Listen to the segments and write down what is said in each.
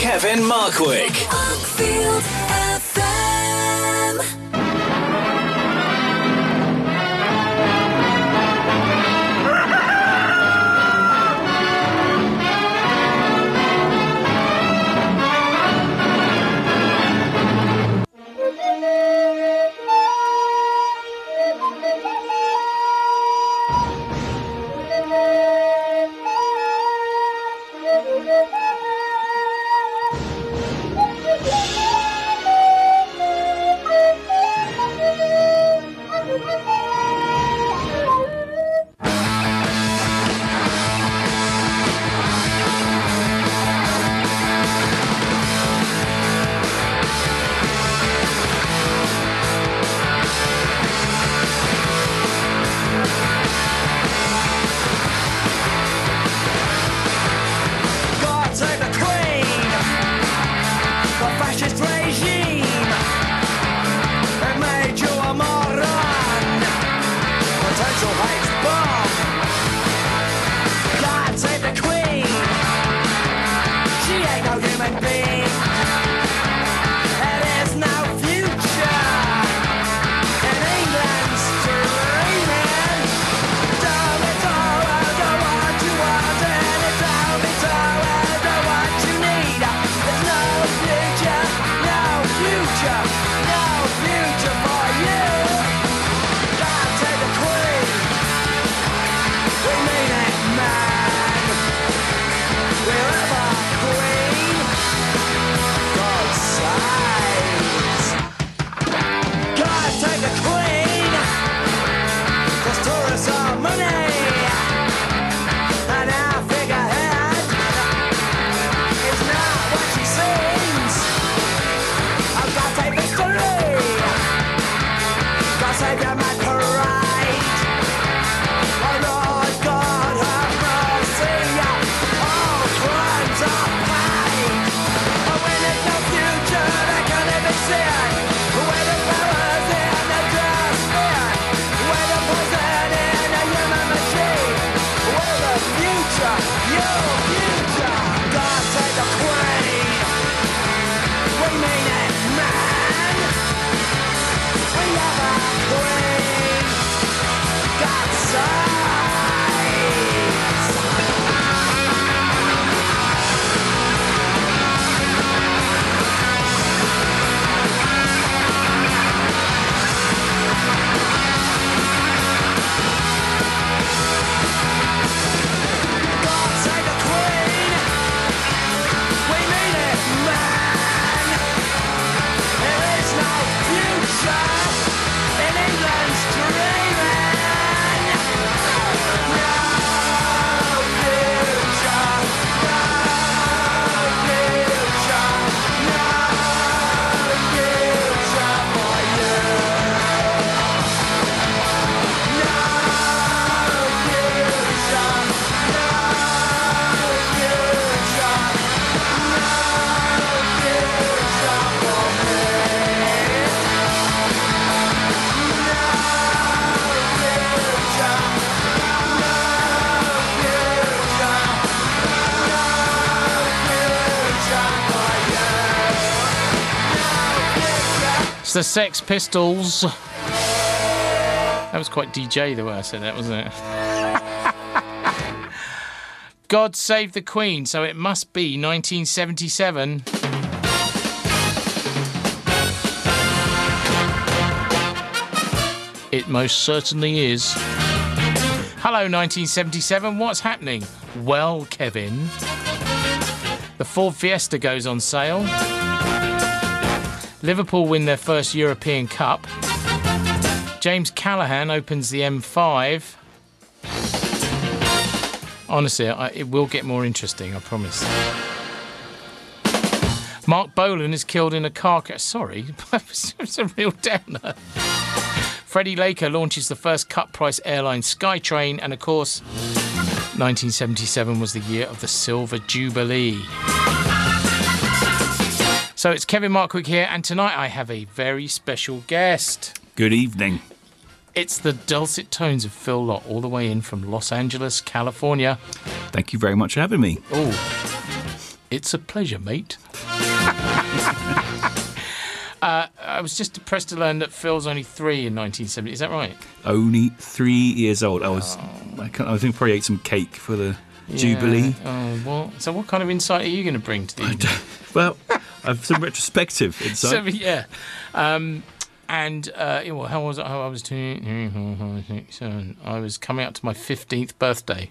Kevin Markwick. the Sex Pistols. That was quite DJ the way I said that, wasn't it? God Save the Queen, so it must be 1977. It most certainly is. Hello, 1977. What's happening? Well, Kevin, the Ford Fiesta goes on sale. Liverpool win their first European Cup. James Callaghan opens the M5. Honestly, I, it will get more interesting, I promise. Marc Bolan is killed in a car crash. Sorry, it's a real downer. Freddie Laker launches the first cut price airline Skytrain, and of course, 1977 was the year of the Silver Jubilee. So it's Kevin Markwick here, and tonight I have a very special guest. Good evening. It's the dulcet tones of Phil Lott, all the way in from Los Angeles, California. Thank you very much for having me. Oh, it's a pleasure, mate. Uh, I was just depressed to learn that Phil's only three in 1970. Is that right? Only three years old. I was, oh. I, I, think, probably ate some cake for the yeah. jubilee. Oh, well, so what kind of insight are you going to bring to the? well, I've some retrospective insight. So, yeah. Um, and uh, well, how was it? How I was two, seven. I was coming up to my fifteenth birthday,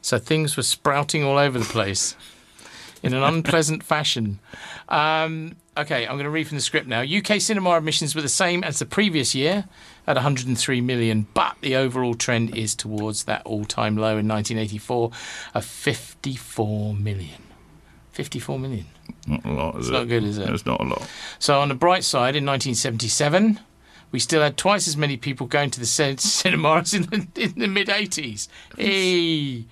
so things were sprouting all over the place in an unpleasant fashion. Um, okay, I'm going to read from the script now. UK cinema admissions were the same as the previous year at 103 million, but the overall trend is towards that all-time low in 1984 of 54 million. 54 million. Not a lot, is It's it? not good, is it? It's not a lot. So on the bright side, in 1977, we still had twice as many people going to the cin- cinemas in the, in the mid 80s. Hey.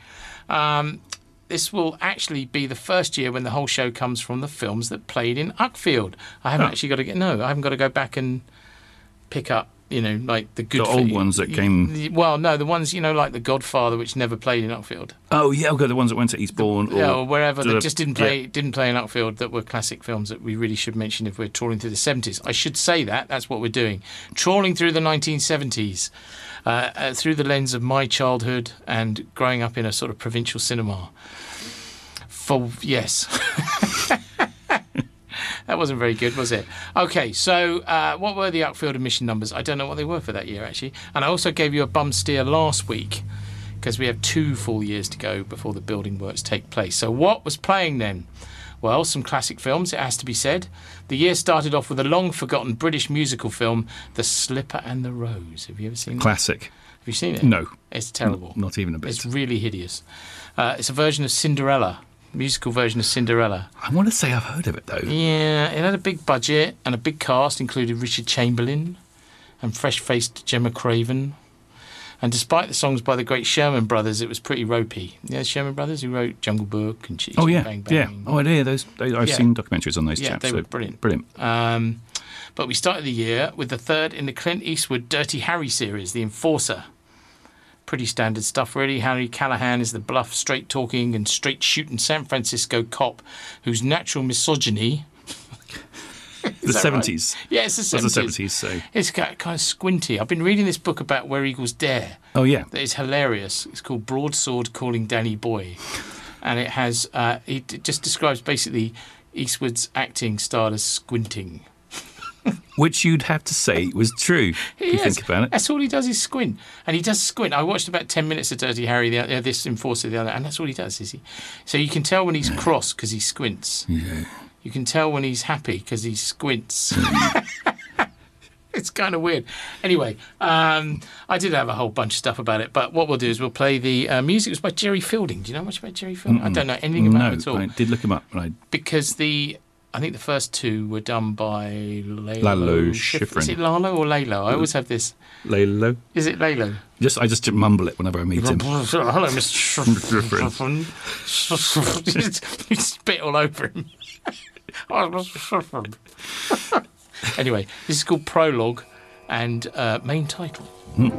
Um, this will actually be the first year when the whole show comes from the films that played in Uckfield. I haven't Oh. actually got to get no, I haven't got to go back and pick up. You know, like the good The old ones that came- Well, no, the ones you know, like The Godfather, which never played in Uckfield. Oh yeah, okay, the ones that went to Eastbourne or, Yeah, or wherever that just didn't yeah. play didn't play in Uckfield that were classic films that we really should mention if we're trawling through the seventies. I should say that that's what we're doing, trawling through the nineteen seventies. Uh, uh, through the lens of my childhood and growing up in a sort of provincial cinema. For yes, that wasn't very good, was it? Okay, so uh, what were the Uckfield admission numbers? I don't know what they were for that year actually, and I also gave you a bum steer last week because we have two full years to go before the building works take place. So, what was playing then? Well, some classic films, it has to be said. The year started off with a long forgotten British musical film, The Slipper and the Rose. Have you ever seen it? Classic. Have you seen it? No, It's terrible. not even a bit. It's really hideous. Uh, it's a version of Cinderella, musical version of Cinderella. I want to say I've heard of it though. Yeah, it had a big budget and a big cast, included Richard Chamberlain and fresh faced Gemma Craven. And despite the songs by the great Sherman Brothers, it was pretty ropey. Yeah, Sherman Brothers, who wrote Jungle Book and Oh yeah, Bang Bang. yeah. Oh, I hear those. They, I've Yeah. seen documentaries on those Yeah, chaps. they so were brilliant. Brilliant. Um, but we started the year with the third in the Clint Eastwood Dirty Harry series, The Enforcer. Pretty standard stuff, really. Harry Callahan is the bluff, straight talking, and straight shooting San Francisco cop whose natural misogyny. The that right? seventies. Yeah, it's the It was the 70s. So. It's kind of squinty. I've been reading this book about Where Eagles Dare Oh yeah. that is hilarious. It's called Broadsword Calling Danny Boy. And it has, uh, it just describes basically Eastwood's acting style as squinting. Which you'd have to say was true. if you think about it. That's all he does is squint, and he does squint. I watched about ten minutes of Dirty Harry, the, uh, this enforcer, the other, and that's all he does. Is he? So you can tell when he's cross because he squints. Yeah. You can tell when he's happy because he squints. it's kind of weird. Anyway, um, I did have a whole bunch of stuff about it, but what we'll do is we'll play the uh, music. It was by Jerry Fielding. Do you know much about Jerry Fielding? I don't know anything about No, him at all I did look him up. I because the I think the first two were done by Lalo, Lalo Schifrin. Is it Lalo or Lalo? I always have this. Lalo. Is it Lalo? Just I just mumble it whenever I meet him. Hello, Mr. Schifrin. you spit all over him. anyway, this is called Prologue and uh, main title. Hmm.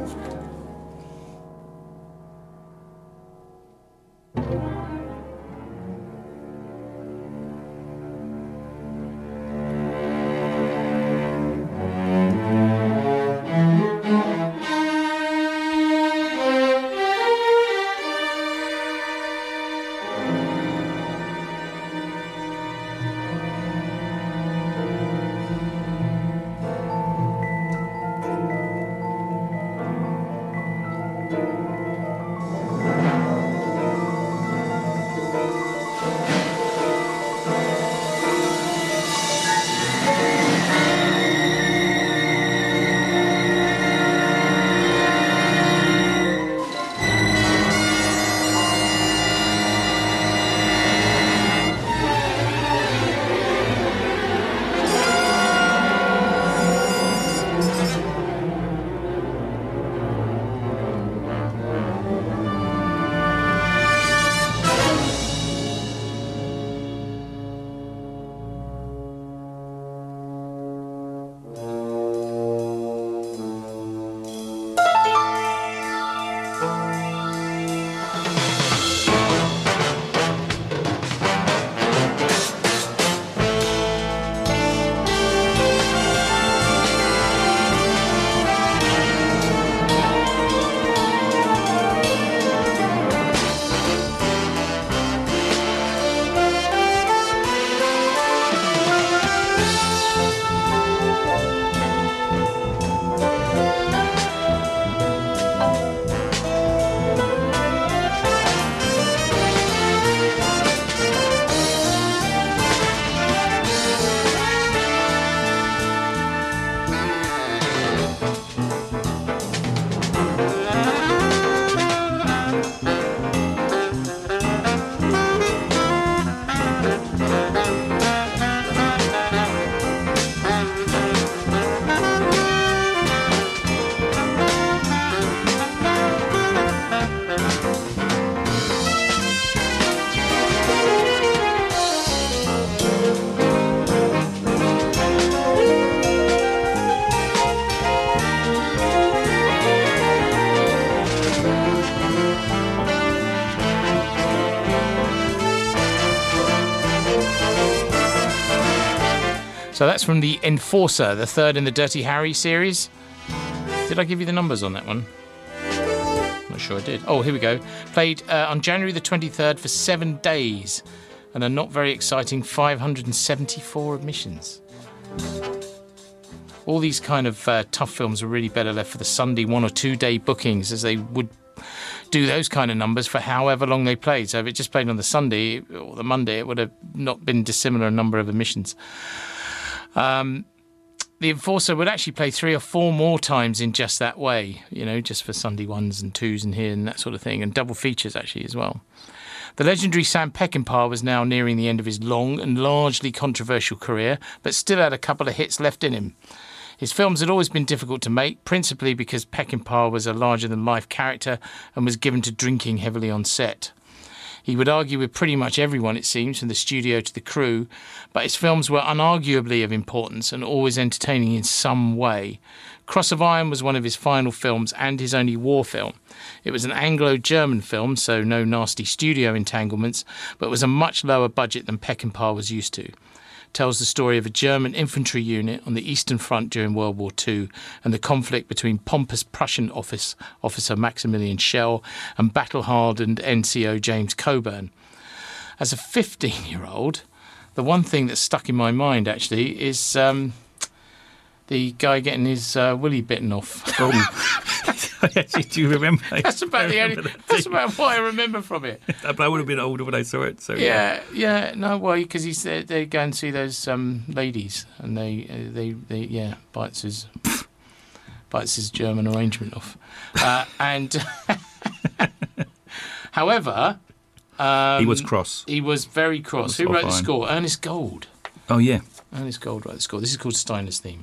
So that's from the Enforcer, the third in the Dirty Harry series. Did I give you the numbers on that one? Not sure I did. Oh, here we go. Played uh, on January the 23rd for seven days and a not very exciting 574 admissions. All these kind of uh, tough films are really better left for the Sunday one or two day bookings as they would do those kind of numbers for however long they played. So if it just played on the Sunday or the Monday, it would have not been dissimilar a number of admissions. Um, the enforcer would actually play three or four more times in just that way, you know, just for Sunday ones and twos and here and that sort of thing, and double features actually as well. The legendary Sam Peckinpah was now nearing the end of his long and largely controversial career, but still had a couple of hits left in him. His films had always been difficult to make, principally because Peckinpah was a larger than life character and was given to drinking heavily on set. He would argue with pretty much everyone, it seems, from the studio to the crew, but his films were unarguably of importance and always entertaining in some way. Cross of Iron was one of his final films and his only war film. It was an Anglo German film, so no nasty studio entanglements, but was a much lower budget than Peckinpah was used to tells the story of a German infantry unit on the Eastern Front during World War II and the conflict between pompous Prussian office, officer Maximilian Schell and battle hardened NCO James Coburn. As a 15 year old, the one thing that stuck in my mind actually is um, the guy getting his uh, willy bitten off. Actually, do you remember? that's about the only, that's about what I remember from it. But I would have been older when I saw it. So Yeah, yeah, no, well, because he's they, they go and see those um, ladies, and they uh, they they yeah bites his bites his German arrangement off, uh, and however, um, he was cross. he was very cross. was Who wrote the score? Ernest Gold. Oh yeah. Ernest Gold wrote the score. This is called Steiner's theme.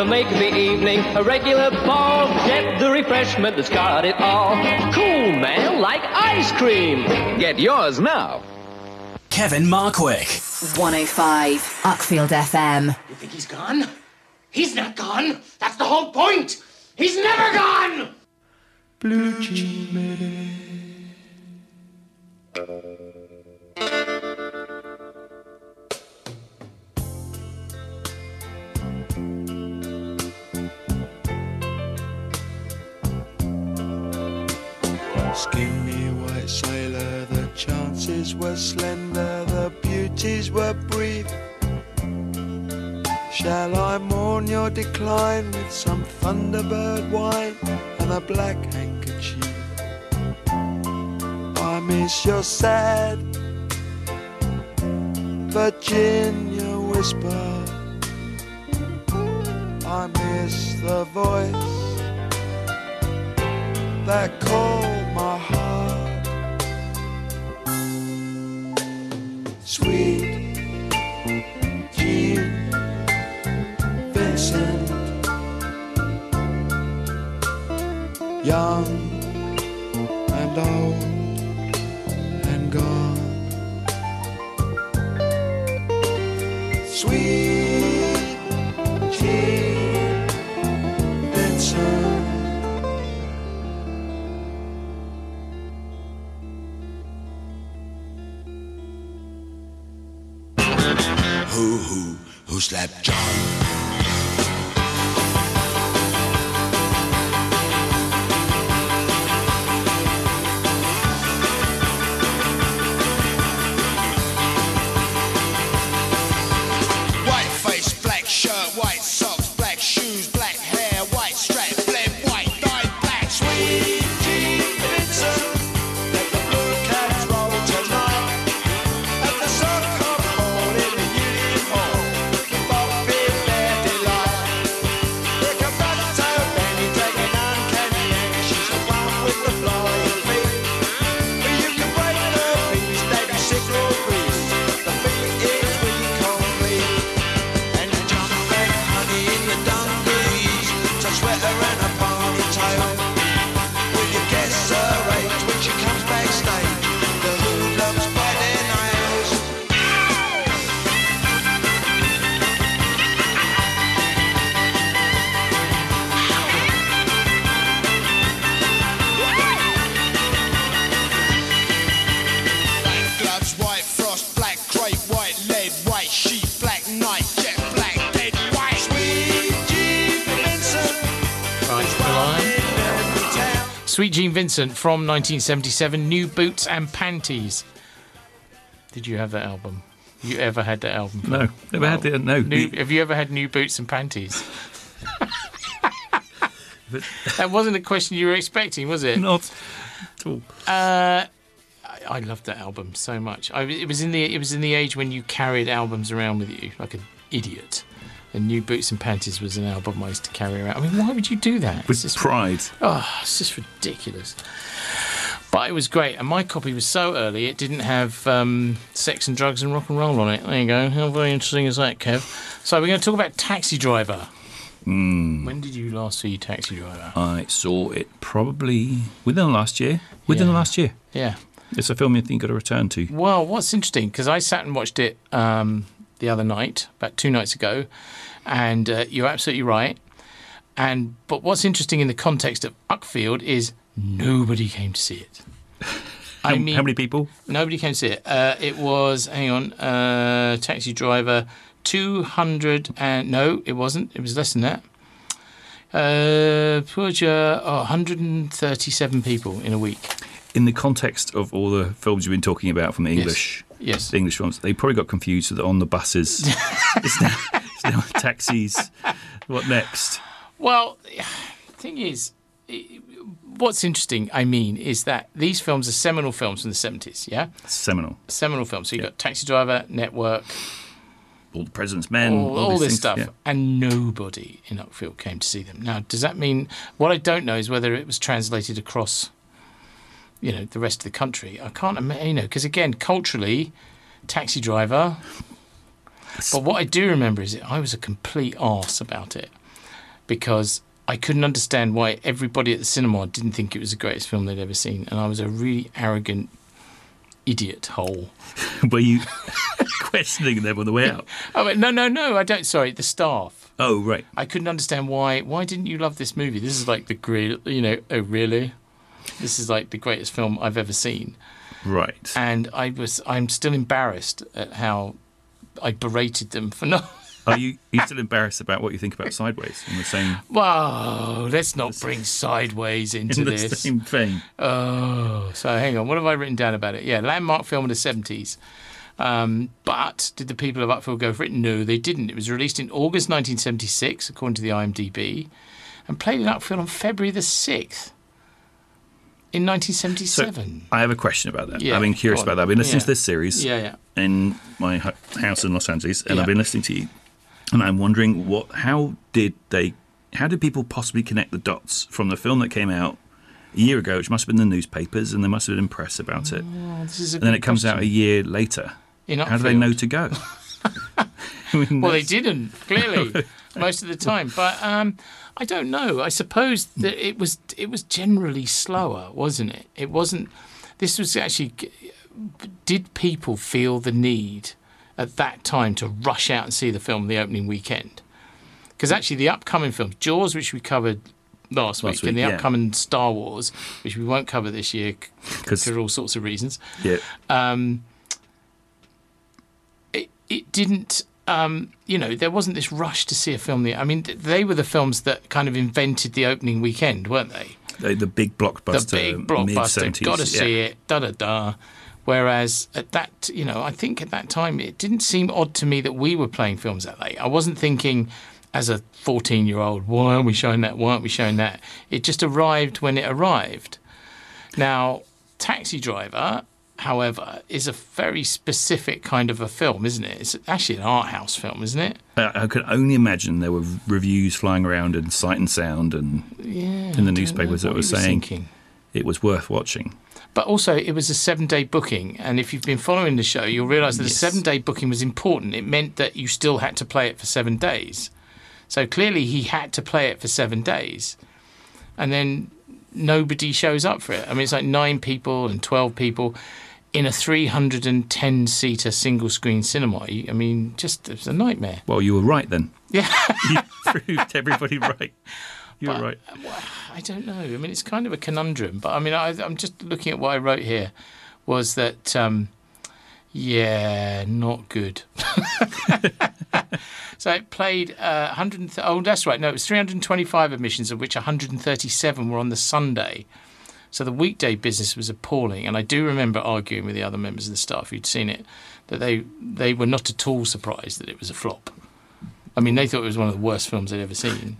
So make the evening a regular ball. Get the refreshment that's got it all. Cool, man, like ice cream. Get yours now. Kevin Markwick. 105 Uckfield FM. Were slender, the beauties were brief. Shall I mourn your decline with some thunderbird wine and a black handkerchief? I miss your sad Virginia whisper. I miss the voice that called Gene Vincent from 1977, New Boots and Panties. Did you have that album? You ever had that album? No, never had it. No, New, have you ever had new boots and panties? that wasn't a question you were expecting, was it? not at all. Uh, I, I loved that album so much. I, it was in the it was in the age when you carried albums around with you like an idiot. And New Boots and Panties was an album I used to carry around. I mean, why would you do that? It's With just pride. Oh, it's just ridiculous. But it was great, and my copy was so early it didn't have um, sex and drugs and rock and roll on it. There you go. How very interesting is that, Kev? So we're going to talk about Taxi Driver. When did you last see Taxi Driver? I saw it probably within the last year. Within the last year. Yeah. It's a film you think you've got to return to. Well, what's interesting because I sat and watched it um, the other night, about two nights ago, and uh, you're absolutely right. And but what's interesting in the context of Uckfield is nobody came to see it. I How, mean, how many people? Nobody came to see it. Uh, it was, hang on, uh, Taxi Driver, 200 and, no, it wasn't. It was less than that. Uh, Pooja, oh, 137 people in a week. In the context of all the films you've been talking about from the English, Yes. the English ones. they probably got confused with on the buses. it's, now, it's now taxis. What next? Well, the thing is, what's interesting, I mean, is that these films are seminal films from the 70s, yeah? Seminal. Seminal films. So you've got Taxi Driver, Network, All the President's Men. all, all these this things, stuff, yeah. and nobody in Uckfield came to see them. Now, does that mean what I don't know is whether it was translated across, you know, the rest of the country? I can't, imagine, you know, because again, culturally, Taxi Driver. But what I do remember is that I was a complete arse about it because I couldn't understand why everybody at the cinema didn't think it was the greatest film they'd ever seen, and I was a really arrogant idiot hole. Were you questioning them on the way out? Oh wait, no, no, no. I don't. Sorry, the staff. Oh, right. I couldn't understand why. Why didn't you love this movie? This is like the great. You know. Oh really? This is like the greatest film I've ever seen. Right. And I was. I'm still embarrassed at how I berated them for not. Are you, you still embarrassed about what you think about Sideways in the same Whoa! Let's not bring sideways into in the this. same vein? Oh, so hang on. What have I written down about it? Yeah, landmark film of the 70s. Um, but did the people of Uckfield go for it? No, they didn't. It was released in August 1976, according to the IMDb, and played in Uckfield on February the 6th in So 1977. I have a question about that. Yeah, I've been curious about that. I've been listening Yeah. to this series yeah, in my house in Los Angeles, and. I've been listening to you, and I'm wondering what, how did they, how did people possibly connect the dots from the film that came out a year ago, which must have been in the newspapers, and they must have been press about it, Oh, this is a and then it comes out a year later. How do they know to go? I mean, Well, they didn't clearly most of the time, but um, I don't know. I suppose hmm. that it was it was generally slower, wasn't it? It wasn't. This was actually. Did people feel the need at that time to rush out and see the film the opening weekend? Because actually, the upcoming films, Jaws, which we covered last, Last week, and the yeah. upcoming Star Wars, which we won't cover this year 'Cause- for all sorts of reasons yeah. Um, it, it didn't um, you know there wasn't this rush to see a film the i mean they were the films that kind of invented the opening weekend weren't they? The, the big the blockbuster, big blockbuster mid-70s, gotta yeah. see it da da da. Whereas at that you know i think at that time it didn't seem odd to me that we were playing films that late. I wasn't thinking as a 14 year old why aren't we showing that? Why aren't we showing that? It just arrived when it arrived. Now taxi driver however is a very specific kind of a film isn't it it's actually an art house film isn't it I, could only imagine there were reviews flying around in Sight and Sound and yeah in the I don't know newspapers that were saying thinking. it was worth watching. But also, it was a seven day booking. And if you've been following the show, you'll realise that Yes. a seven day booking was important. It meant that you still had to play it for seven days. So clearly, he had to play it for seven days. And then nobody shows up for it. I mean, it's like nine people and 12 people in a 310 seater single screen cinema. I mean, just it's a nightmare. Well, you were right then. Yeah. You proved everybody right. You're But- right. I don't know. I mean, it's kind of a conundrum. But I mean, I, I'm just looking at what I wrote here. Was that, um, yeah, not good. so it played uh, 100. Oh, that's right. No, it was 325 admissions, of which 137 were on the Sunday. So the weekday business was appalling, and I do remember arguing with the other members of the staff who'd seen it that they they were not at all surprised that it was a flop. I mean, they thought it was one of the worst films they'd ever seen.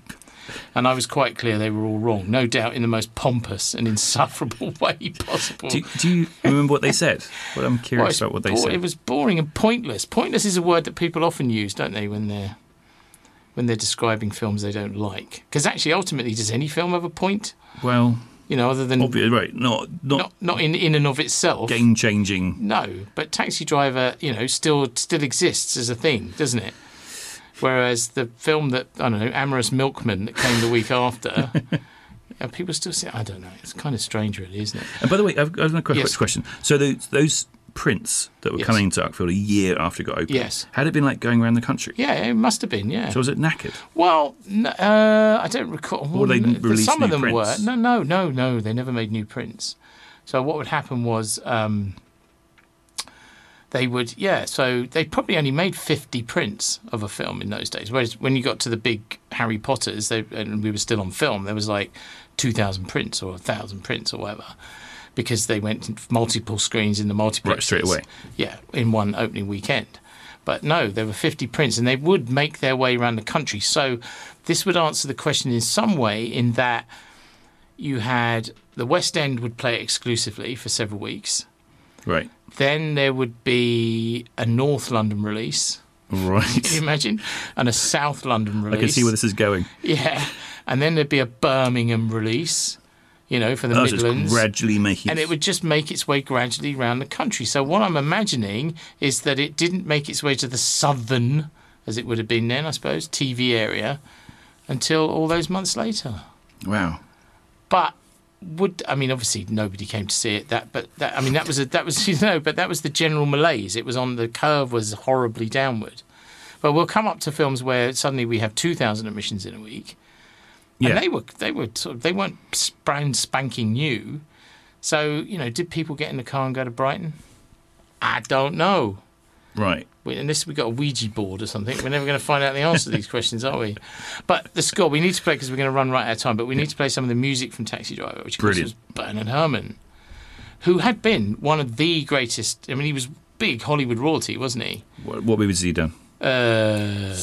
And I was quite clear they were all wrong, no doubt in the most pompous and insufferable way possible. Do, do you remember what they said? Well, I'm curious it's about what they bo- said. It was boring and pointless. Pointless is a word that people often use, don't they, when they're when they're describing films they don't like? Because actually, ultimately, does any film have a point? well, You know, other than obvious, right? Not not, not not in in and of itself. game changing. No, but Taxi Driver, you know, still still exists as a thing, doesn't it? Whereas the film that I don't know, Amorous Milkman, that came the week after, uh, people still say, I don't know. It's kind of strange, really, isn't it? And by the way, I've, I've got a quick Yes. question. So those, those prints that were Yes. coming into Uckfield a year after it got opened. Yes. had it been like going around the country? Yeah, it must have been. Yeah. So was it knackered? Well, n- uh, I don't recall. Or they Well, didn't release some of them prints? were. No, no, no, no. They never made new prints. So what would happen was um, they would, yeah. So they probably only made fifty prints of a film in those days. Whereas when you got to the big Harry Potters, they, and we were still on film, there was like two thousand prints or thousand prints or whatever. Because they went multiple screens in the multiplex Right, straight away. yeah, in one opening weekend. But no, there were 50 prints and they would make their way around the country. So this would answer the question in some way in that you had the West End would play exclusively for several weeks. Right. Then there would be a North London release. Right. Can you imagine? And a South London release. I can see where this is going. Yeah. And then there'd be a Birmingham release, you know, for the Oh, so Midlands gradually making. and it would just make its way gradually around the country. So what I'm imagining is that it didn't make its way to the southern, as it would have been then, I suppose, TV area, until all those months later. Wow. But would I mean obviously nobody came to see it that but that I mean that was a, that was you know but that was the general malaise it was on the curve was horribly downward but we'll come up to films where suddenly we have 2000 admissions in a week Yeah. and they were they were sort of, they weren't brand spanking new so you know did people get in the car and go to Brighton I don't know Right. we, unless we've got a Ouija board or something, we're never going to find out the answer to these questions, are we? But the score we need to play because we're going to run right out of time. But we need to play some of the music from Taxi Driver, which was Bernard Herrmann, who had been one of the greatest. I mean, he was big Hollywood royalty, wasn't he? What, what movies has he done? Uh,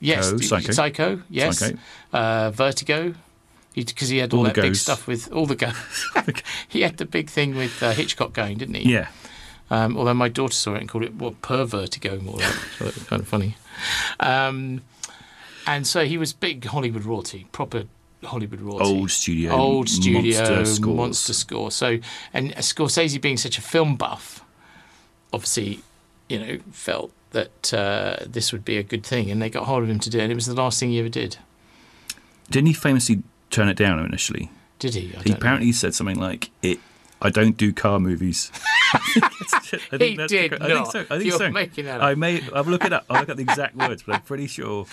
yes, Psycho, Psycho. Yes, Psycho. Uh, Vertigo. Because he, had all, All the that big stuff with all the go. he had the big thing with uh, Hitchcock going, didn't he? Yeah. Um, although my daughter saw it and called it what pervertigo more like. so was kind of funny. Um, and so he was big Hollywood royalty, proper Hollywood royalty. Old studio. old studio Monster scores. monster score. So and Scorsese being such a film buff, obviously, you know, felt that uh, this would be a good thing, and they got hold of him to do it. And it was the last thing he ever did. Didn't he famously turn it down initially? Did he? I He don't know. apparently said something like, "It. I don't do car movies." I He that's did the- I think not. so. I think You're so. making that up. I may. I'll look it up. I'll look up the exact words, but I'm pretty sure.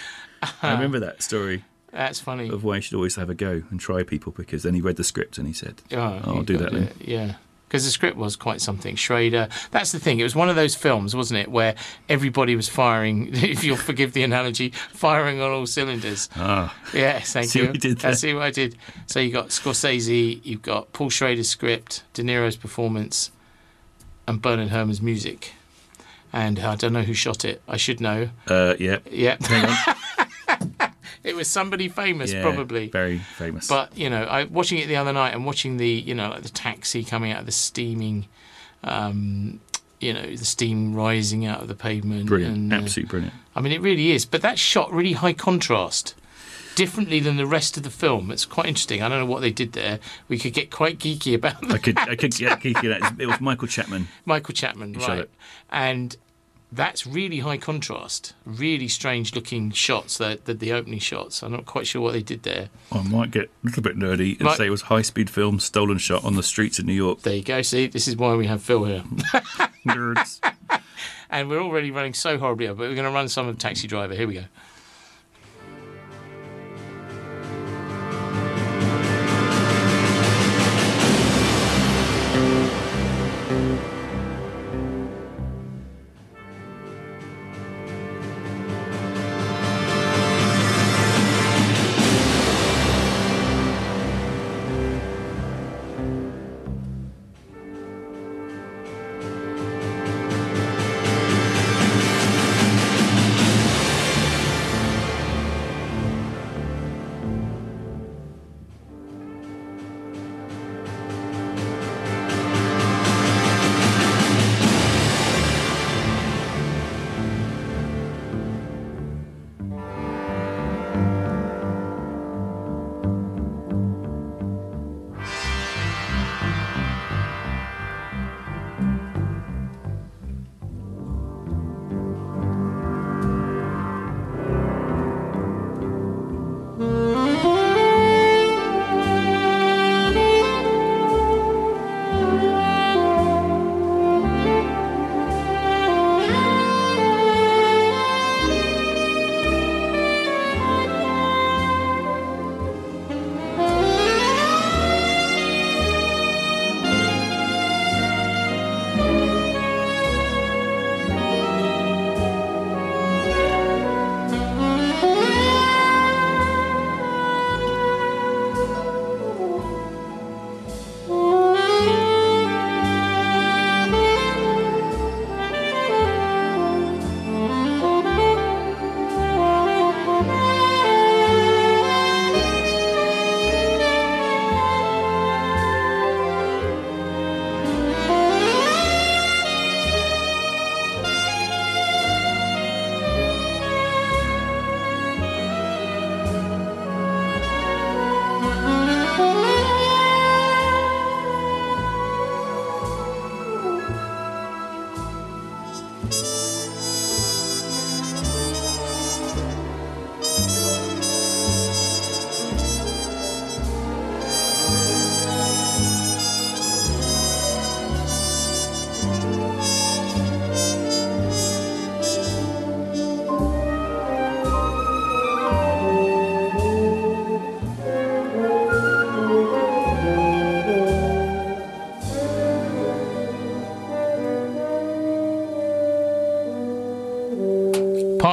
I remember that story That's funny. of why you should always have a go and try people because then he read the script and he said, Oh, I'll do that then. Yeah. Because the script was quite something. Schrader. That's the thing. It was one of those films, wasn't it, where everybody was firing, if you'll forgive the analogy, firing on all cylinders. "Ah, Yes, thank See you. what you did I see what I did. So you got Scorsese, you've got Paul Schrader's script, De Niro's performance, and Bernard Herrmann's music. And I don't know who shot it. I should know. uh, yeah, Yeah. it was somebody famous, yeah, probably. very famous." But you know, I watching it the other night and watching the you know like the taxi coming out of the steaming, um, you know the steam rising out of the pavement. brilliant, And, uh, absolutely brilliant. I mean, it really is. But that shot really high contrast, differently than the rest of the film. It's quite interesting. I don't know what they did there. We could get quite geeky about that. I could, I could get geeky at it. It was Michael Chapman. Michael Chapman, right? And that's really high contrast, really strange looking shots. That the, the opening shots. I'm not quite sure what they did there. I might get a little bit nerdy and Might- say it was high speed film stolen shot on the streets of New York. There you go. See, this is why we have Phil here. Nerds. and we're already running so horribly but we're going to run some of Taxi Driver. Here we go.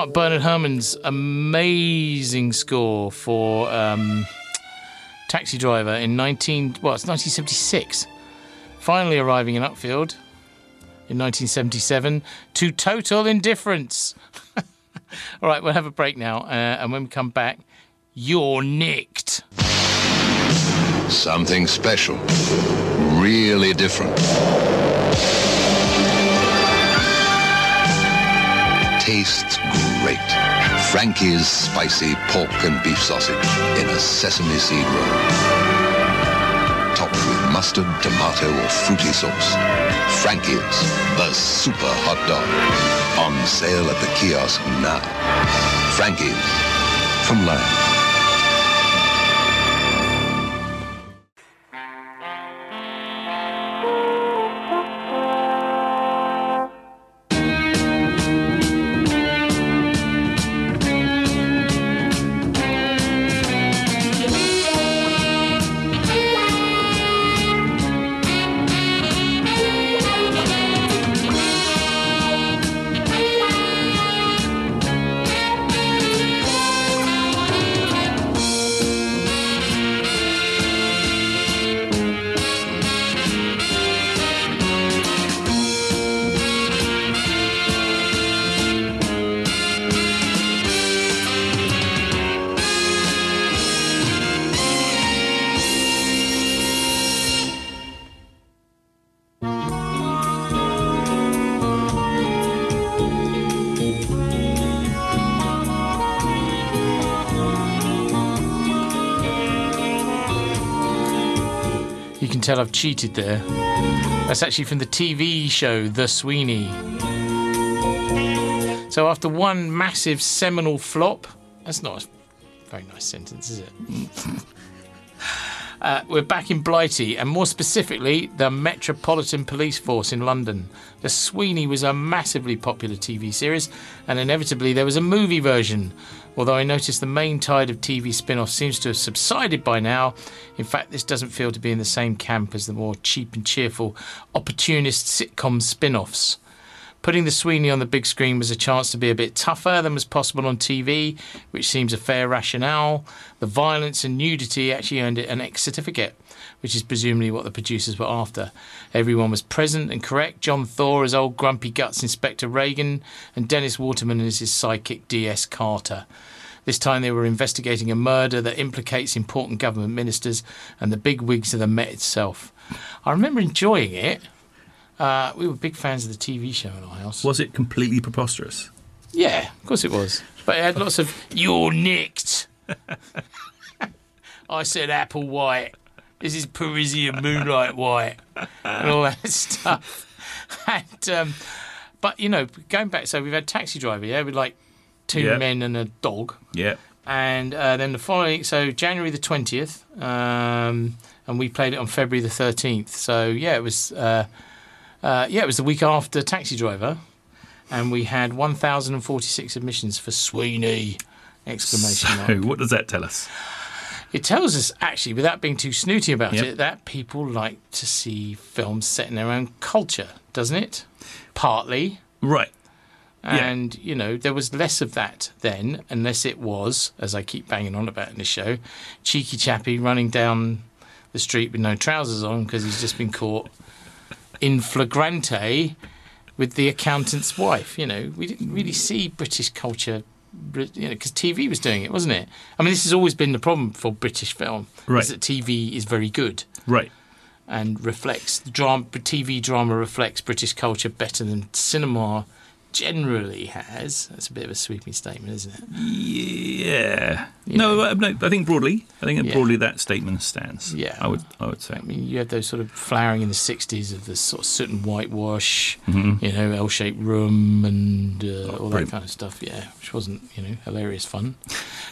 Part Bernard Herrmann's amazing score for um, Taxi Driver in 19 well, it's 1976. Finally arriving in Uckfield in 1977 to total indifference. All right, we'll have a break now, uh, and when we come back, you're nicked. Something special. Really different. Tastes Frankie's spicy pork and beef sausage in a sesame seed roll. Topped with mustard, tomato, or fruity sauce. Frankie's, the super hot dog. On sale at the kiosk now. Frankie's, from Lion. Tell I've cheated there. That's actually from the TV show The Sweeney. So after one massive seminal flop, that's not a very nice sentence, is it? Uh, we're back in Blighty, and more specifically, the Metropolitan Police Force in London. The Sweeney was a massively popular TV series, and inevitably there was a movie version. Although I notice the main tide of TV spin offs seems to have subsided by now, in fact, this doesn't feel to be in the same camp as the more cheap and cheerful opportunist sitcom spin offs. Putting the Sweeney on the big screen was a chance to be a bit tougher than was possible on TV, which seems a fair rationale. The violence and nudity actually earned it an X certificate, which is presumably what the producers were after. Everyone was present and correct. John Thaw as old grumpy guts Inspector Regan, and Dennis Waterman as his sidekick D.S. Carter. This time they were investigating a murder that implicates important government ministers and the big wigs of the Met itself. I remember enjoying it. Uh, we were big fans of the TV show in our house. Was it completely preposterous? Yeah, of course it was. But it had lots of "You're nicked." I said apple white. This is Parisian moonlight white, and all that stuff. And um, but you know, going back, so we've had Taxi Driver, yeah, with like two Yeah. men and a dog, Yeah. and uh, then the following, so January the twentieth, um, and we played it on February the thirteenth. So yeah, it was. Uh, uh, yeah, it was the week after Taxi Driver, and we had 1,046 submissions for Sweeney! Exclamation So, mark. what does that tell us? It tells us, actually, without being too snooty about Yep. it, that people like to see films set in their own culture, doesn't it? Partly. Right. Yeah. And, you know, there was less of that then, unless it was, as I keep banging on about in this show, cheeky chappy running down the street with no trousers on because he's just been caught in flagrante with the accountant's wife. You know, we didn't really see British culture, you know, because TV was doing it, wasn't it? I mean, this has always been the problem for British film, Right. is that TV is very good Right. and reflects drama. TV drama reflects British culture better than cinema generally has. That's a bit of a sweeping statement, isn't it? Yeah. No, uh, no, I think broadly, I think Yeah. broadly that statement stands. Yeah. I would, I would say. I mean, you had those sort of flowering in the '60s of the sort of soot and whitewash, Mm-hmm. you know, L-shaped room and uh, all that kind of stuff. Yeah, which wasn't, you know, hilarious fun.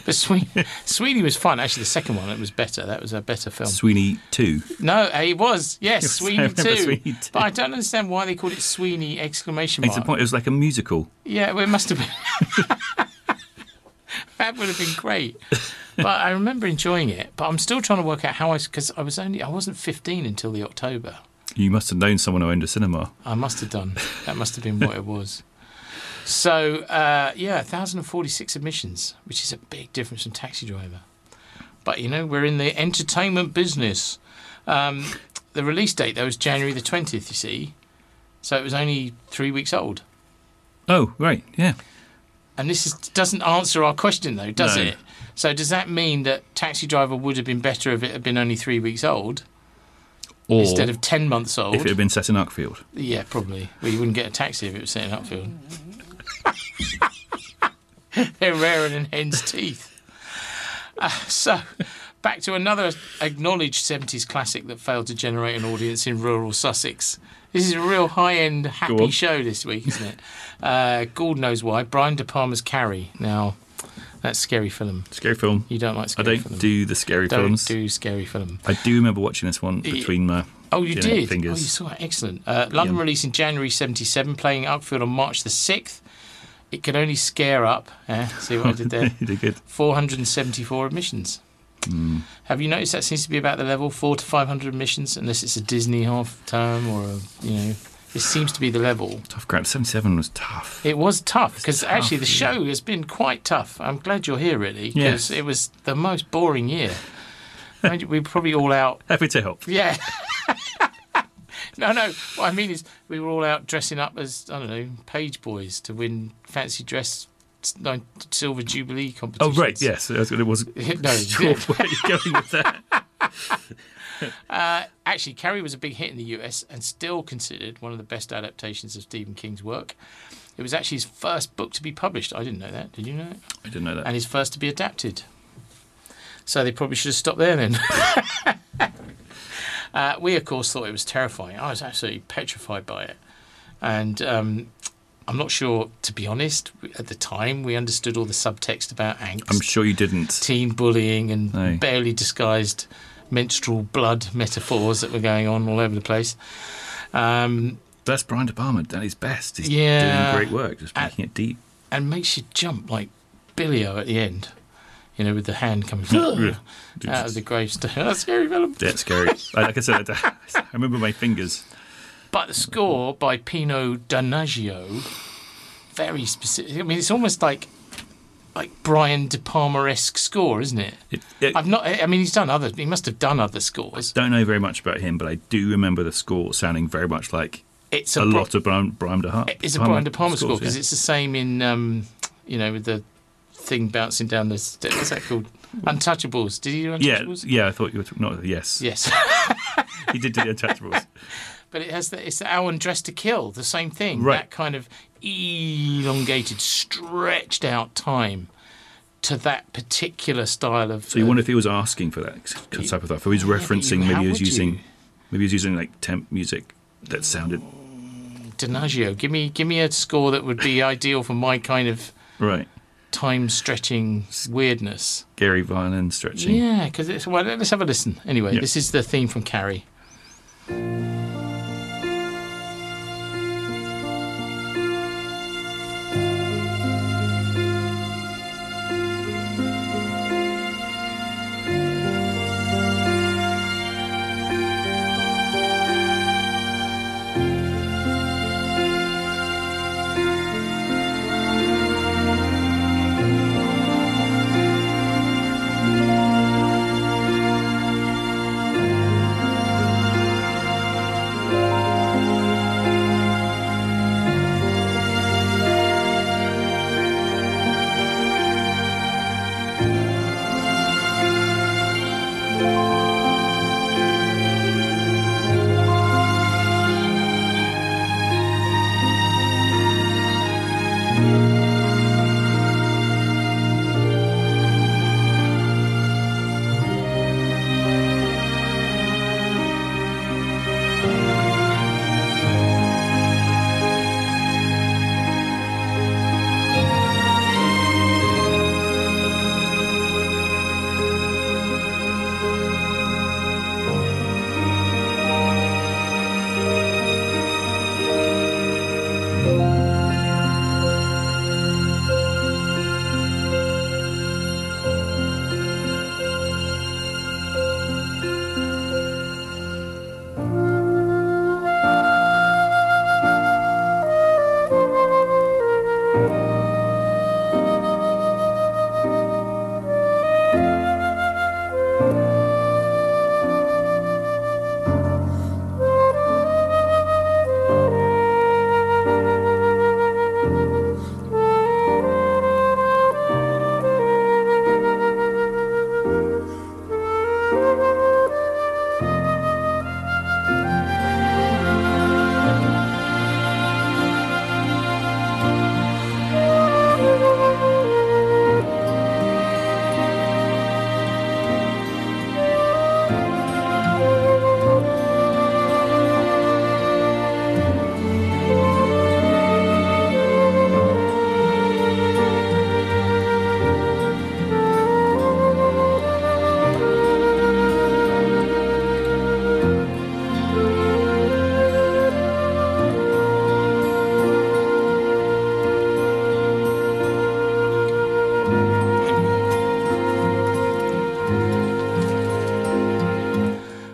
But Sweeney, Sweeney was fun. Actually, the second one it was better. That was a better film. Sweeney two. No, it was. Yes, I Sweeney too. Sweeney too. But I don't understand why they called it Sweeney exclamation mark. It's the point. It was like a musical. Yeah, well, it must have been. that would have been great. But I remember enjoying it. But I'm still trying to work out how I, because I was only, I wasn't 15 until the October. You must have known someone who owned a cinema. I must have done. That must have been what it was. So uh, yeah, 1,046 admissions, which is a big difference from Taxi Driver. But you know, we're in the entertainment business. Um, the release date though was January the 20th. You see, so it was only three weeks old. Oh, right. Yeah. And this is, doesn't answer our question though, does No. it? So does that mean that Taxi Driver would have been better if it had been only three weeks old Or instead of ten months old? if it had been set in Uckfield. Yeah, probably. Well, you wouldn't get a taxi if it was set in Uckfield. They're rarer than hen's teeth. Uh, so, back to another acknowledged 70s classic that failed to generate an audience in rural Sussex. This is a real high end, happy show this week, isn't it? Uh, knows why. Brian De Palma's Carrie. Now, that's scary film. Scary film. You don't like scary films. I don't film. do the scary films. Don't films. do scary film. I do remember watching this one between my Oh, you know, did? Oh, you saw it. Excellent. Uh, London Yeah. release in January 77, playing Uckfield on March the 6th. It could only scare up. eh? see what I did there? you did good. 474 admissions. Hmm. Have you noticed that seems to be about the level? Four to 500 admissions, unless it's a Disney half term or a, you know. This seems to be the level. Tough crowd. Seventy-seven was tough. It was tough because actually the yeah. show has been quite tough. I'm glad you're here, really, because Yes. it was the most boring year. Mind you, we were probably all out Happy to help. yeah. no, no. What I mean is, we were all out dressing up as I don't know page boys to win fancy dress nine- silver jubilee competition. Oh right, yes. It was, it was no, sure where you're going with that. uh, actually, Carrie was a big hit in the US and still considered one of the best adaptations of Stephen King's work. It was actually his first book to be published. I didn't know that. Did you know it? I didn't know that. And his first to be adapted. So they probably should have stopped there then. uh, we, of course, thought it was terrifying. I was absolutely petrified by it. And um, I'm not sure, to be honest, at the time we understood all the subtext about angst, I'm sure you didn't. teen bullying, and No. barely disguised menstrual blood metaphors that were going on all over the place. Um, That's Brian De Palma at his best. He's Yeah. doing great work, just making it deep. and makes you jump like Billy-O at the end, you know, with the hand coming out of the gravestone. That's scary film. That's scary. like I said, I remember my fingers. But the score by Pino Donaggio, very specific. I mean, it's almost like like Brian De Palma esque score, isn't it? It, it, I've not. I mean, he's done other. He must have done other scores. don't know very much about him, but I do remember the score sounding very much like It's a, a, lot of Brian, Brian De Palma. It's a Brian De Palma score because yeah. it's the same in, um, you know, with the thing bouncing down the. st- What's that called? Untouchables. Did he do Yeah, Untouchables? yeah. I thought you were not. Yes, Yes. he did do the Untouchables. But it has the, it's the Owen Dressed to Kill, the same thing. Right. That kind of elongated, stretched out time to that particular style of. So you uh, wonder if he was asking for that type of stuff, or he's referencing. you- maybe he was using. you? Maybe he was using like temp music that sounded Donaggio. Give me, give me a score that would be ideal for my kind of right. time stretching weirdness. Gary violin stretching. Yeah, because it's. Well, let's have a listen. Anyway, Yeah. this is the theme from Carrie.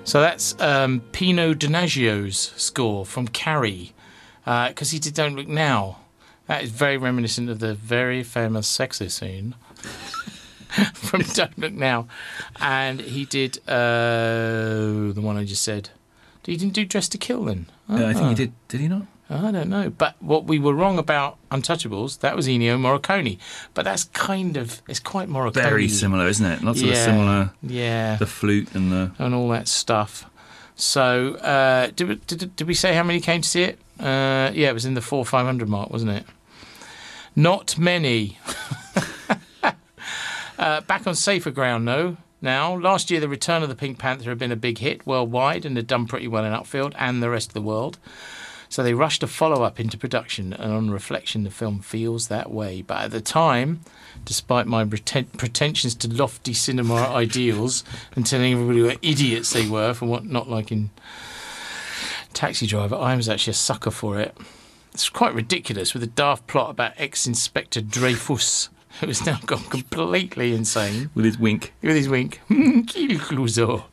So that's um, Pino Donaggio's score from Carrie, because he did Don't Look Now. That is very reminiscent of the very famous sexy scene from Don't Look Now. And he did uh, the one I just said. He didn't do Dress to Kill then? Yeah, I think Ah. he did. Did he not? I don't know. But what we were wrong about Untouchables, that was Ennio Morricone. But that's kind of, it's quite Morricone. Very similar, isn't it? Lots of the Yeah. similar, Yeah. the flute and the. and all that stuff. So, uh, did, we, did, did we say how many came to see it? Uh, yeah, it was in the four five hundred mark, wasn't it? Not many. uh, back on safer ground, though. Now, last year, the return of the Pink Panther had been a big hit worldwide and had done pretty well in Uckfield and the rest of the world. So they rushed a follow up into production, and on reflection, the film feels that way. But at the time, despite my preten- pretensions to lofty cinema ideals and telling everybody what idiots they were for what not liking Taxi Driver, I was actually a sucker for it. It's quite ridiculous with a daft plot about ex Inspector Dreyfus, who has now gone completely insane With his wink. with his wink. Kill Clouseau.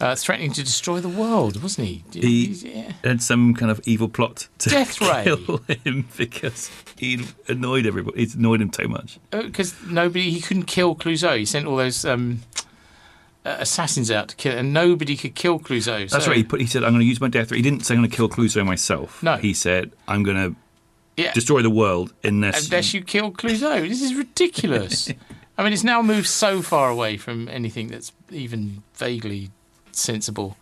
Uh, threatening to destroy the world, wasn't he? He He's- yeah. had some kind of evil plot to Death ray. kill him because he annoyed everybody. He annoyed him too much. because nobody he couldn't kill Clouseau. He sent all those um, uh, assassins out to kill, and nobody could kill Clouseau. That's so- right. He put. He said, "I'm going to use my death ray." He didn't say, "I'm going to kill Clouseau myself." No. He said, "I'm going to Yeah, destroy the world unless." unless you kill Clouseau. This is ridiculous. I mean, it's now moved so far away from anything that's even vaguely sensible.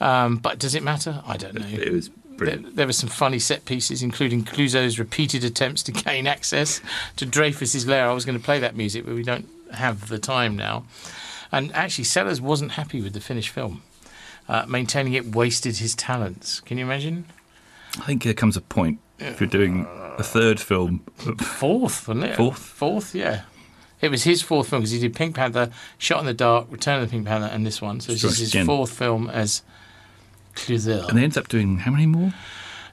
Um, but does it matter? I don't know. It was There, brilliant. there were some funny set pieces, including Clouseau's repeated attempts to gain access to Dreyfus's lair. I was going to play that music, but we don't have the time now. And actually, Sellers wasn't happy with the finished film, uh, maintaining it wasted his talents. Can you imagine? I think there comes a point if you're doing a third film. Fourth, wasn't it? Fourth? Fourth, yeah. It was his fourth film because he did Pink Panther, Shot in the Dark, Return of the Pink Panther, and this one. So this is his again. fourth film as Clouseau. And they ended up doing how many more?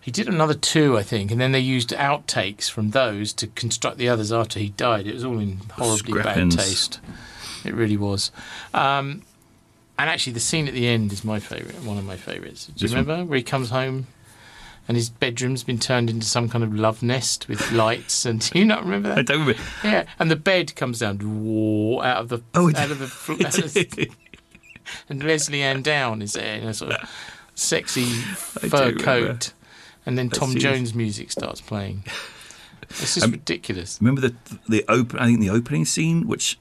He did another two, I think, and then they used outtakes from those to construct the others after he died. It was all in horribly bad taste. It really was. Um, and actually, the scene at the end is my favourite, one of my favourites. Do you This one? remember where he comes home and his bedroom's been turned into some kind of love nest with lights? And do you not remember that? I don't remember. Yeah, and the bed comes down whoa, out of the Oh, out of the, fl- out of the and Lesley-Anne Down is there in a sort of sexy fur remember. coat, and then Tom. Jones music starts playing. This is Um, ridiculous. Remember the the open? I think the opening scene, which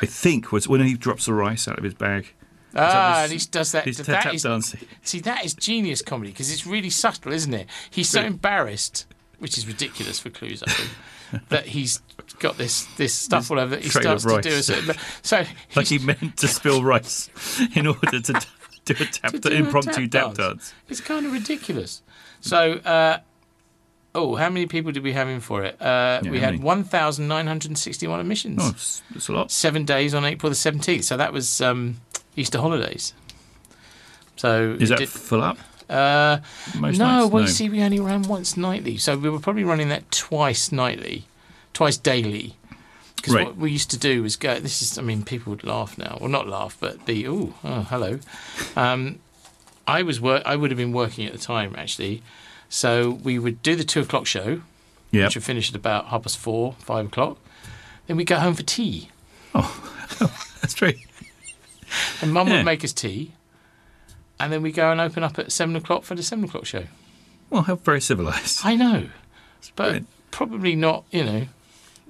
I think was when he drops the rice out of his bag. Ah, his- and he does that. His that tap is- dancing. see, that is genius comedy because it's really subtle, isn't it? He's so embarrassed, which is ridiculous for Clues, I think, that he's got this this stuff all over that he starts to do. A certain, so Like he meant to spill rice in order to do a tap, to do a impromptu tap tap dance. dance. It's kind of ridiculous. So, uh, oh, how many people did we have in for it? Uh, Yeah, we had 1,961 admissions. Oh, it's a lot. Seven days on April the 17th. So that was um, Easter holidays. So Is that did- full up? uh, Most no, nights? well, you see, we only ran once nightly. So we were probably running that twice nightly, twice daily. Because Right. what we used to do was go. This is, I mean, people would laugh now, well, not laugh, but be, ooh, oh, hello. Um, I was work. I would have been working at the time actually. So we would do the two o'clock show, Yeah. which would finish at about half past four, five o'clock. Then we would go home for tea, Oh, That's true. And Mum Yeah. would make us tea, and then we go and open up at seven o'clock for the seven o'clock show. Well, how very civilized. I know, but brilliant. probably not. You know,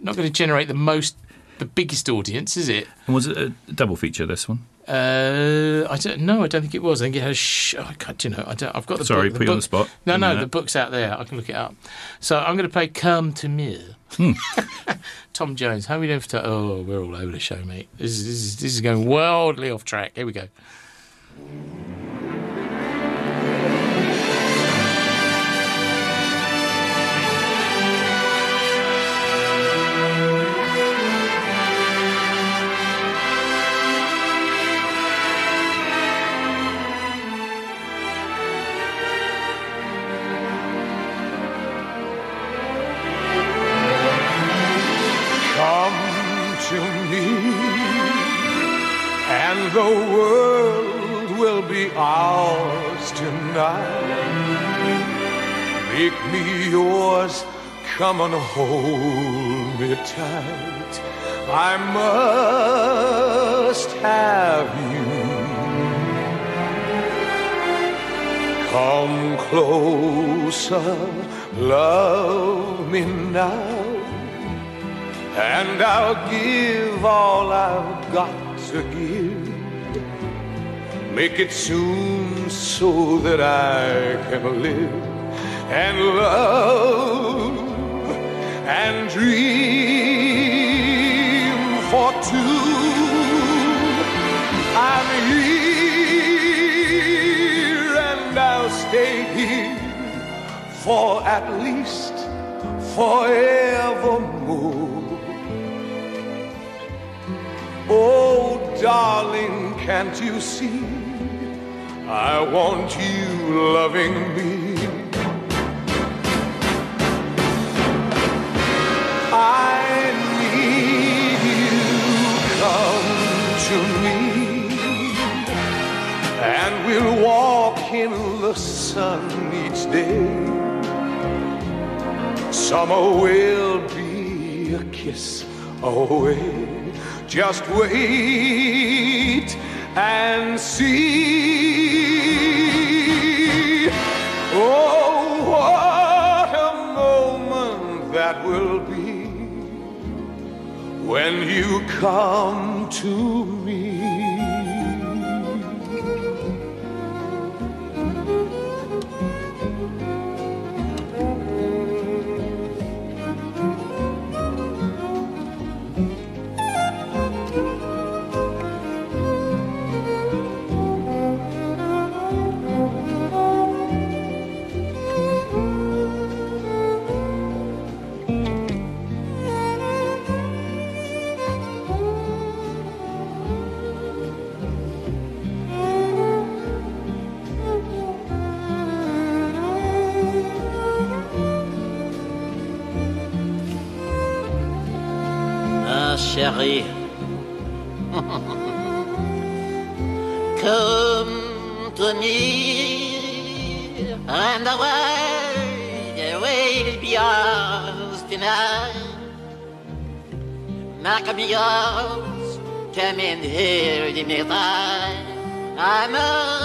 not going to generate the most, the biggest audience, is it? And was it a double feature, this one? Uh, I don't know. I don't think it was. I think it has. Sh- oh, God, you know, I don't. I've got the Sorry, book. put you on the spot. No, no, the book's out there. I can look it up. So I'm going to play "Come to Me." Hmm. Tom Jones. How are we doing for? T- oh, we're all over the show, mate. This is this is this is going wildly off track. Here we go. Ours tonight. Make me yours, come and hold me tight. I must have you. Come closer, love me now, and I'll give all I've got to give. Make it soon so that I can live and love and dream for two. I'm here and I'll stay here for at least forevermore. Oh, darling, can't you see? I want you loving me. I need you come to me and we'll walk in the sun each day. Summer will be a kiss away. Just wait and see. Oh, what a moment that will be when you come to me. Ah. Come to me and the world will be yours tonight. Me yours, come in here in the night. I must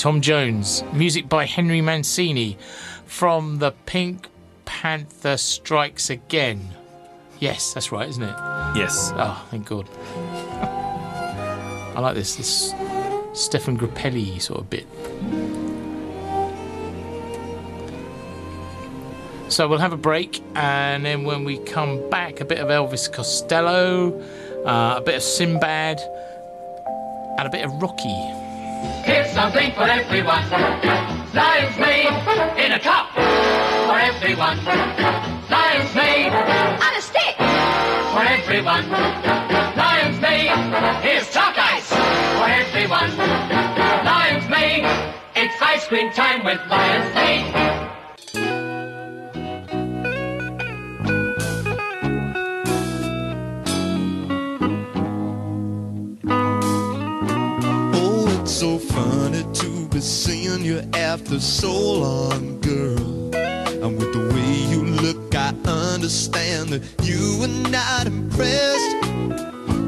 Tom Jones. Music by Henry Mancini from the Pink Panther Strikes Again. Yes, that's right, isn't it? Yes. Oh, thank God. I like this, this Stéphane Grappelli sort of bit. So we'll have a break, and then when we come back, a bit of Elvis Costello, uh, a bit of Sinbad, and a bit of Rocky. Here's something for everyone. Science made in a cup for everyone. Science made on a stick for everyone. Lyons Maid. Here's chalk ice for everyone. Lyons Maid. It's ice cream time with Lyons Maid. So funny to be seeing you after so long, girl. And with the way you look, I understand that you were not impressed.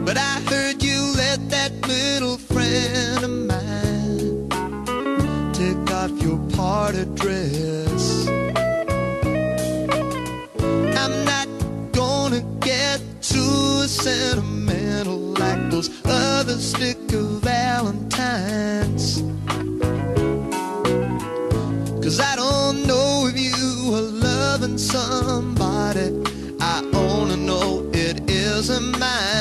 But I heard you let that little friend of mine take off your party dress. I'm not gonna get too sentimental like those other sticker somebody. I only know it isn't mine.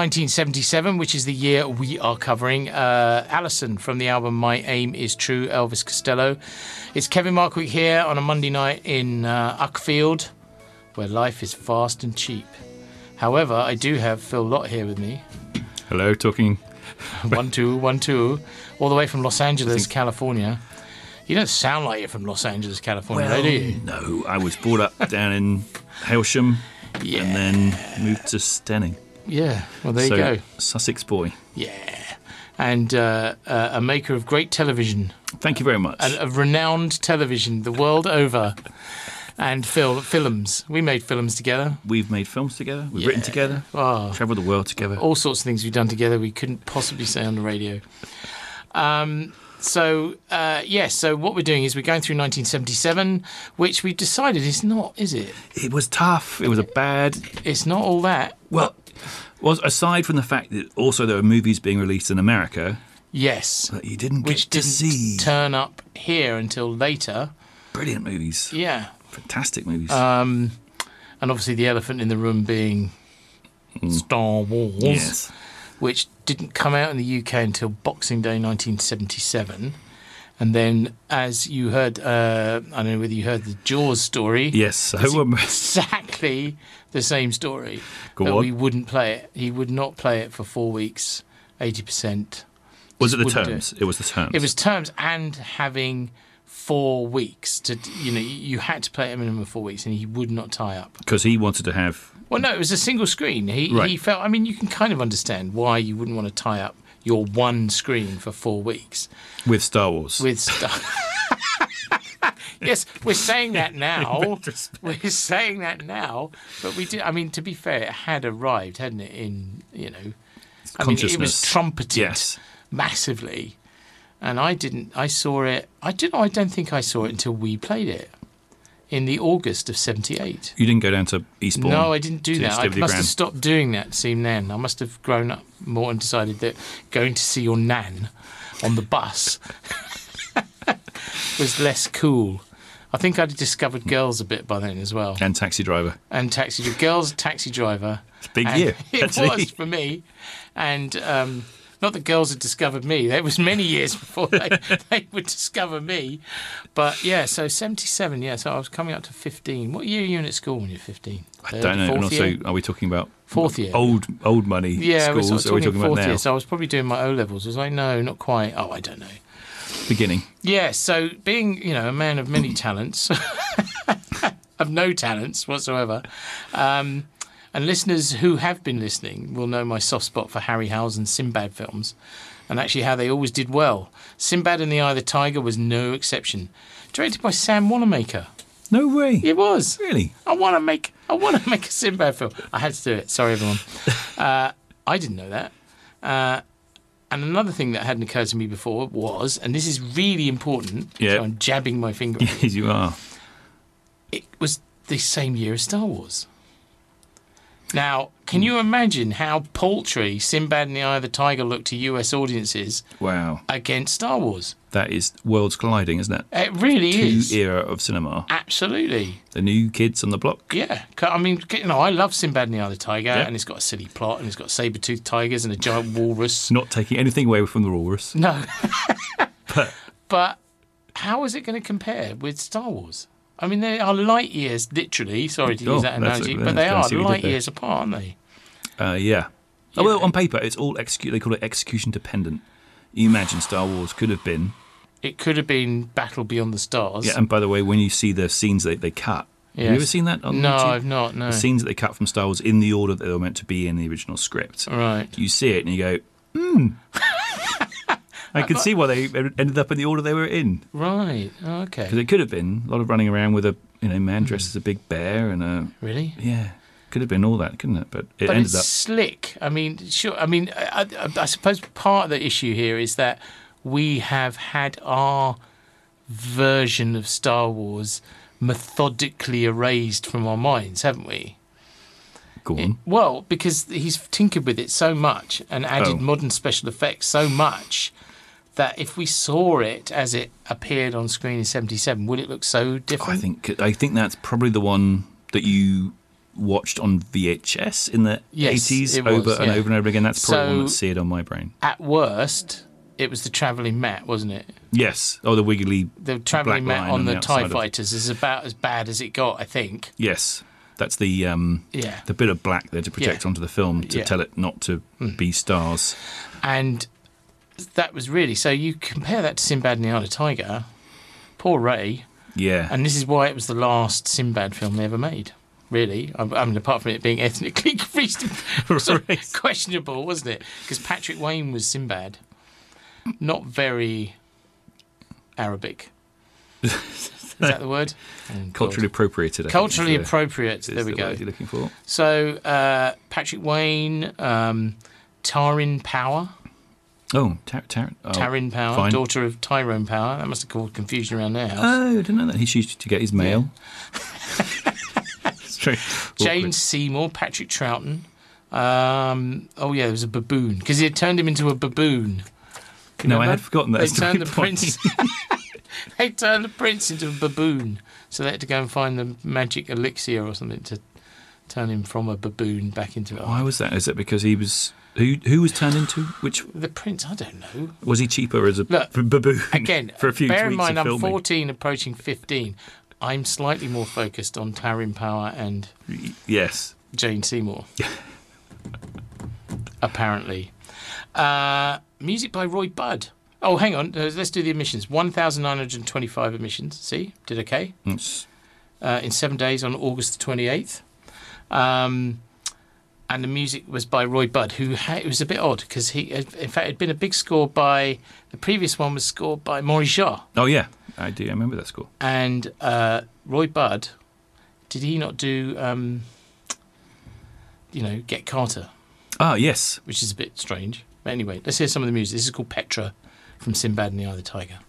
1977, which is the year we are covering, uh, Allison from the album My Aim Is True, Elvis Costello. It's Kevin Markwick here on a Monday night in uh, Uckfield, where life is fast and cheap. However, I do have Phil Lott here with me. Hello, talking. one, two, one, two, all the way from Los Angeles, California. You don't sound like you're from Los Angeles, California, though, do you? no, I was brought up down in Hailsham and then moved to Steyning. Yeah, well, there So, you go. Sussex boy. Yeah. And uh, uh, a maker of great television. Thank you very much. And of renowned television the world over. And fil- films. We made films together. We've made films together. We've written together. Oh. Traveled the world together. All sorts of things we've done together we couldn't possibly say on the radio. Um, so, uh, yes, so what we're doing is we're going through 1977, which we decided is not, is it? It was tough. It was a bad. It's not all that. Well, was aside from the fact that also there were movies being released in America. Yes. That you didn't Which get to didn't see. turn up here until later. Brilliant movies. Yeah. Fantastic movies. Um, and obviously the elephant in the room being Star Wars, Mm. Yes. which didn't come out in the UK until Boxing Day 1977. And then, as you heard, uh, I don't know whether you heard the Jaws story. Yes, I remember. exactly the same story. Go on. we wouldn't play it. He would not play it for four weeks, 80%. Was it the terms? It was the terms. It was terms and having four weeks to, you know, you had to play a minimum of four weeks, and he would not tie up. because he wanted to have. Well, no, it was a single screen. He Right. he felt. I mean, you can kind of understand why you wouldn't want to tie up your one screen for four weeks with Star Wars. with stuff. yes, we're saying that now. we're saying that now, but we did. I mean, to be fair, it had arrived, hadn't it? In you know, I mean, it was trumpeted Yes. massively, and I didn't. I saw it. I didn't. I don't think I saw it until we played it in the August of '78. You didn't go down to Eastbourne. No, I didn't do that. I must have stopped doing that scene then. I must have grown up more and decided that going to see your nan on the bus was less cool. I think I'd discovered girls a bit by then as well. And Taxi Driver. And taxi driver. girls, taxi driver. It's a big And year, It was for me, and um, not that girls had discovered me. It was many years before they, they would discover me. But yeah, so seventy-seven. Yeah, so I was coming up to fifteen. What year are you in at school when you're fifteen? I don't know. And also, are we talking about Fourth year. Old old money Yeah, schools? sort of are we talking about fourth now? year. So I was probably doing my O levels. Was I? No, not quite. Oh, I don't know. Beginning. Yeah. So being, you know, a man of many talents, of no talents whatsoever, um, and listeners who have been listening will know my soft spot for Harryhausen's Sinbad films, and actually how they always did well. Sinbad and the Eye of the Tiger was no exception. Directed by Sam Wanamaker. No way. It was really. I want to make. I want to make a Sinbad film. I had to do it. Sorry, everyone. Uh, I didn't know that. Uh, and another thing that hadn't occurred to me before was, and this is really important. Yeah. So I'm jabbing my finger. Yes, you are. it was the same year as Star Wars. Now, can hmm. you imagine how paltry Sinbad and the Eye of the Tiger looked to US audiences Wow. against Star Wars? That is worlds colliding, isn't it? It really Two is. era of cinema. Absolutely. The new kids on the block. Yeah. I mean, you know, I love Sinbad and the Eye of the Tiger, Yeah. and it's got a silly plot, and it's got saber-toothed tigers and a giant walrus. Not taking anything away from the walrus. No, But but how is it going to compare with Star Wars? I mean, they are light years, literally. Sorry to Oh, use that analogy, a- but they are light years apart, aren't they? Uh, yeah. Oh, well, on paper, it's all execute. They call it execution dependent. You imagine Star Wars could have been. It could have been Battle Beyond the Stars. Yeah, and by the way, when you see the scenes that they cut, have you ever seen that on No, YouTube? I've not, no. The scenes that they cut from Star Wars in the order that they were meant to be in the original script. Right. You see it and you go, hmm. I uh, can see why they ended up in the order they were in. Right. Oh, okay. Because it could have been a lot of running around with a you know man dressed hmm. as a big bear and a Really? yeah, could have been all that, couldn't it? But it but ended it's up. slick. I mean, sure. I mean, I, I, I suppose part of the issue here is that we have had our version of Star Wars methodically erased from our minds, haven't we? Go on. Well, because he's tinkered with it so much and added Oh. modern special effects so much that if we saw it as it appeared on screen in '77, would it look so different? I think I think that's probably the one that you watched on VHS in the Yes, 80s was, over and over and over again. That's probably the one So- that's seared on my brain. At worst, it was the travelling matte, wasn't it? Yes. Oh, the wiggly. The travelling matte line on the, outside TIE of- fighters is about as bad as it got, I think. Yes. That's the um, Yeah. the bit of black there to project Yeah. onto the film to Yeah. tell it not to Mm. be stars. And that was really so. You compare that to Sinbad and the Eye of Tiger, poor Ray, Yeah. and this is why it was the last Sinbad film they ever made. Really, I I mean, apart from it being ethnically sort of questionable, wasn't it? Because Patrick Wayne was Sinbad, not very Arabic. Is that the word? Oh. Culturally appropriated. I Culturally the- appropriate. There we the go. You're looking for. So uh, Patrick Wayne, um, Taryn Power, Oh, Tar- Tar- oh, Taryn Power, fine. daughter of Tyrone Power. That must have caused confusion around their house. Oh, I didn't know that. He used to get his mail. it's true. Jane Seymour, Patrick Troughton. Um, oh yeah, there was a baboon because he had turned him into a baboon. You No, I had forgotten that. They turned the prince. they turned the prince into a baboon, so they had to go and find the magic elixir or something to turn him from a baboon back into a. Why was that? Is it because he was who? Who was turned into which? The prince, I don't know. Was he cheaper as a Look, baboon? Again, for a few bear in mind, I'm filming? 14, approaching 15. I'm slightly more focused on Taryn Power and Yes. Jane Seymour. Apparently. Uh, music by Roy Budd. Oh, hang on. uh, Let's do the emissions. 1,925 emissions. See? Did okay. It's- Uh, in seven days on August the 28th. Um, and the music was by Roy Budd, who ha- it was a bit odd because he, in fact, had been a big score by the previous one was scored by Maurice Jarre. Oh yeah, I do. I remember that score. And uh, Roy Budd, did he not do, um, you know, Get Carter? Ah yes. Which is a bit strange. But anyway, let's hear some of the music. This is called Petra from Sinbad and the Eye of the Tiger.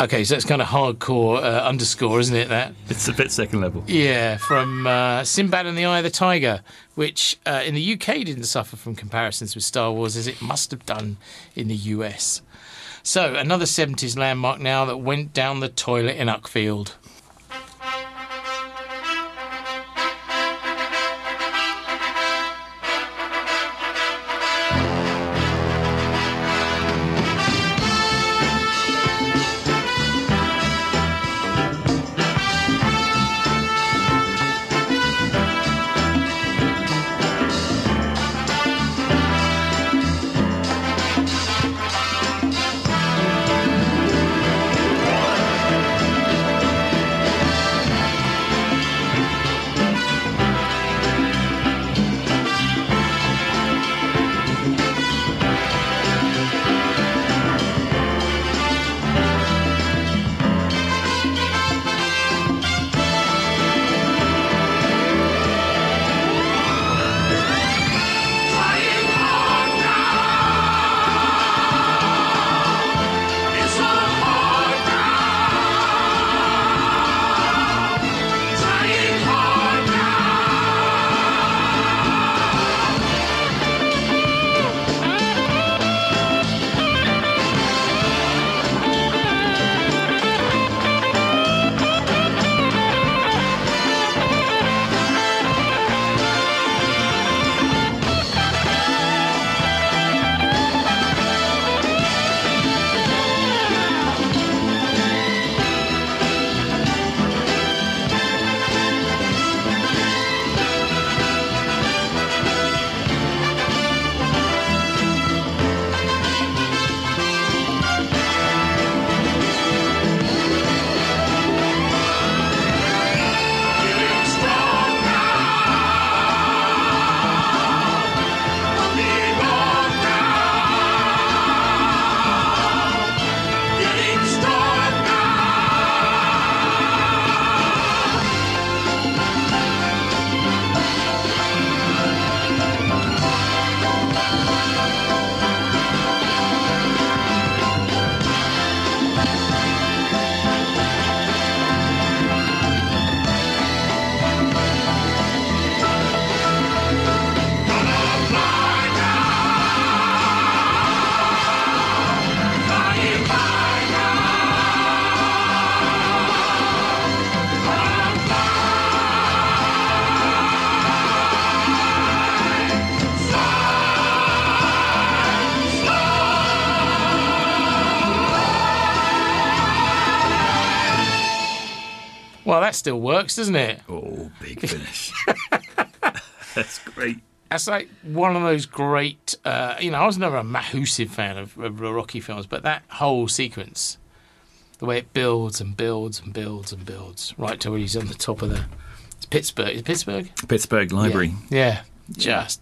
Okay, so it's kind of hardcore uh, underscore, isn't it? That It's a bit second level. Yeah, from uh, Sinbad and the Eye of the Tiger, which uh, in the UK didn't suffer from comparisons with Star Wars as it must have done in the US. So, another 70s landmark now that went down the toilet in Uckfield. That still works, doesn't it? Oh, big finish. That's great. That's like one of those great. Uh, you know, I was never a massive fan of, of Rocky films, but that whole sequence, the way it builds and builds and builds and builds, right to where he's on the top of the. It's Pittsburgh. Is it Pittsburgh? Pittsburgh Library. Yeah, just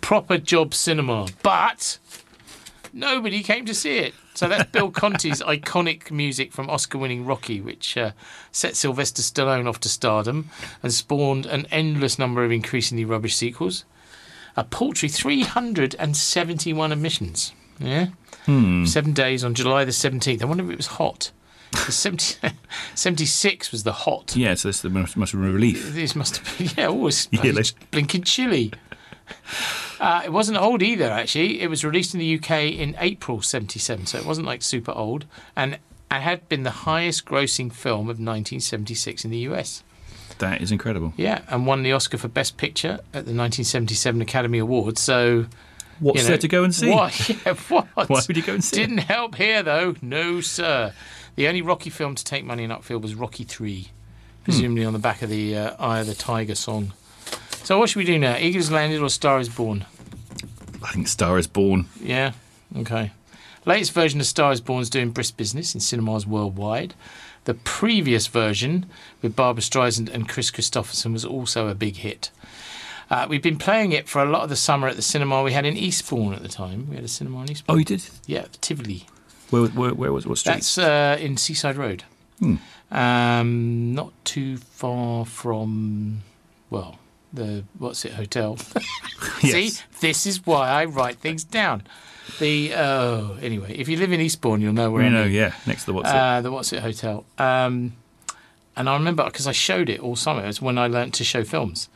proper job cinema. But nobody came to see it. So that's Bill Conti's iconic music from Oscar winning Rocky, which uh, set Sylvester Stallone off to stardom and spawned an endless number of increasingly rubbish sequels. A paltry 371 admissions. Yeah? Hmm. Seven days on July the 17th. I wonder if it was hot. 70, 76 was the hot. Yeah, so this must, must have been a relief. This must have been, yeah, always Yeah, blinking chilly. Uh, it wasn't old either, actually. It was released in the UK in April 77, so it wasn't like super old. And it had been the highest grossing film of 1976 in the US. That is incredible. Yeah, and won the Oscar for Best Picture at the 1977 Academy Awards. So. What's you know, there to go and see? What? Yeah, what? Why would you go and see it? Didn't help here, though. No, sir. The only Rocky film to take money in Uckfield was Rocky 3, presumably on the back of the uh, Eye of the Tiger song. So what should we do now? Eagles Landed or Star is Born? I think Star is Born. Yeah. Okay. Latest version of Star is Born is doing brisk business in cinemas worldwide. The previous version with Barbra Streisand and Kris Kristofferson was also a big hit. Uh, we've been playing it for a lot of the summer at the cinema we had in Eastbourne at the time. We had a cinema in Eastbourne. Oh, you did? Yeah, Tivoli. Where, where, where was what street? That's uh, in Seaside Road. Hmm. Um, not too far from, well, the what's it hotel. See, this is why I write things down. The oh, anyway, if you live in Eastbourne, you'll know where you I know, yeah, next to the what's it? Uh, the What's It Hotel. Um, and I remember because I showed it all summer. It was when I learnt to show films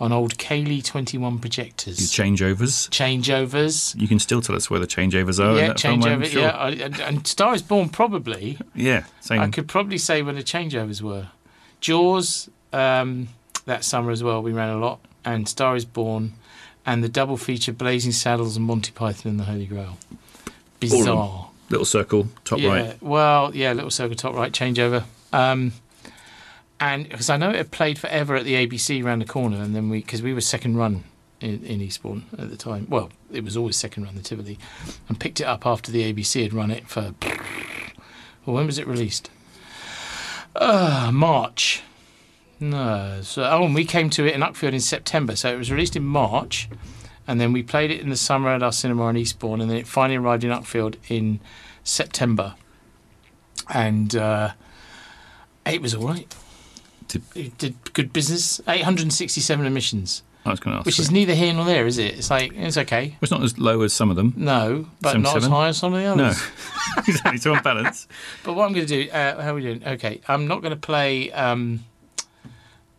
on old Kalee 21 projectors. Changeovers. Changeovers. You can still tell us where the changeovers are. yeah, that film, I'm changeover. sure. Yeah, I, and, Star is Born probably. Yeah, same. I could probably say when the changeovers were. Jaws um, that summer as well. We ran a lot, and Star is Born, and the double feature Blazing Saddles and Monty Python and the Holy Grail. All of them. Bizarre. Little circle, top yeah, right. Well, yeah, little circle top right changeover. Um, and because I know it had played forever at the ABC around the corner, and then we because we were second run in, in Eastbourne at the time. Well, it was always second run the Tivoli, and picked it up after the ABC had run it for. Well, when was it released? Uh, March. No, so oh, and we came to it in Uckfield in September, so it was released in March, and then we played it in the summer at our cinema in Eastbourne, and then it finally arrived in Uckfield in September, and uh, it was all right. Did- It did good business. 867 admissions, I was going to ask. which you. is neither here nor there, is it? It's like it's okay. It's not as low as some of them. No, but not as 77? high as some of the others. No, exactly. So on balance, But what I'm going to do, uh, how are we doing? Okay, I'm not going to play um,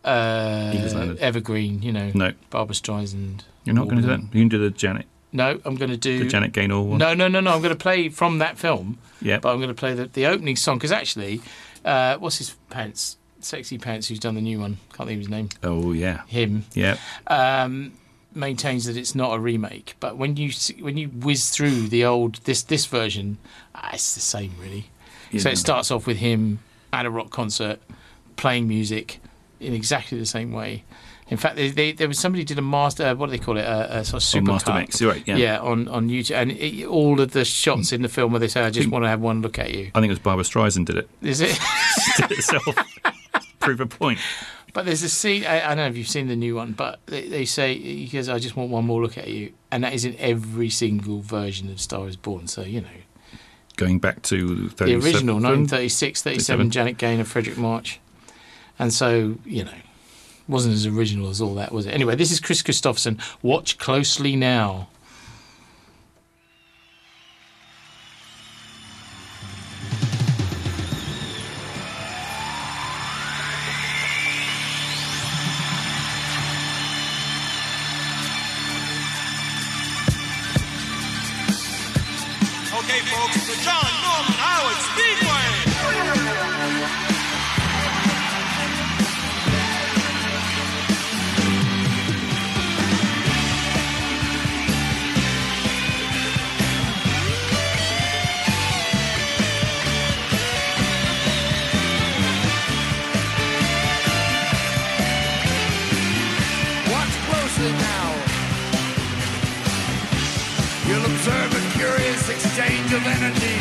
uh, Evergreen, you know, no, Barbra Streisand. you're not going to do that. You can do the Janet, No, I'm going to do. the Janet Gaynor one. No, no, no, no. I'm going to play from that film, Yeah. but I'm going to play the, the opening song because actually, uh, what's his pants? Sexy Pants, who's done the new one? Can't think of his name. Oh yeah. Him. Yeah. um, maintains that it's not a remake. But when you when you whiz through the old this this version, ah, it's the same really. So it starts off with him at a rock concert playing music in exactly the same way. In fact, they, they, there was somebody did a master. Uh, what do they call it? A, a sort of oh, super Master. Mix, right, yeah. yeah, on on YouTube, and it, all of the shots hmm. in the film where they say, "I just hmm. want to have one look at you." I think it was Barbra Streisand did it. Is it? did it herself. Prove a point. But there's a scene. I, I don't know if you've seen the new one, but they, they say he goes, "I just want one more look at you," and that is in every single version of Star Is Born. So you know, Going back to the original 37. 1936, 37, 37. Janet Gaynor, Fredric March, and so you know, wasn't as original as all that, was it? Anyway, this is Kris Kristofferson. Watch closely now. Exchange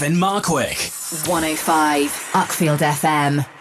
Kevin Markwick. 105 Uckfield FM.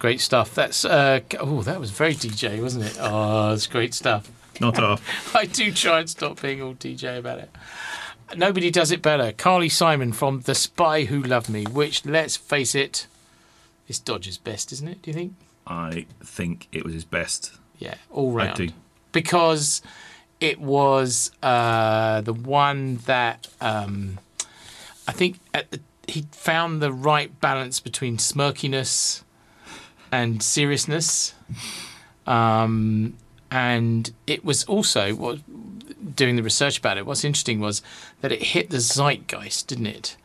great stuff. That's uh, oh, that was very DJ, wasn't it? Oh, it's great stuff. Not off. I do try and stop being all DJ about it. Nobody does it better. Carly Simon from The Spy Who Loved Me, which, let's face it, is Roger's best, isn't it? Do you think? I think it was his best. Yeah, all round. I do. Because it was uh, the one that um, I think at the, he found the right balance between smirkiness and seriousness. Um, and it was also what doing the research about it. What's interesting was that it hit the zeitgeist, didn't it?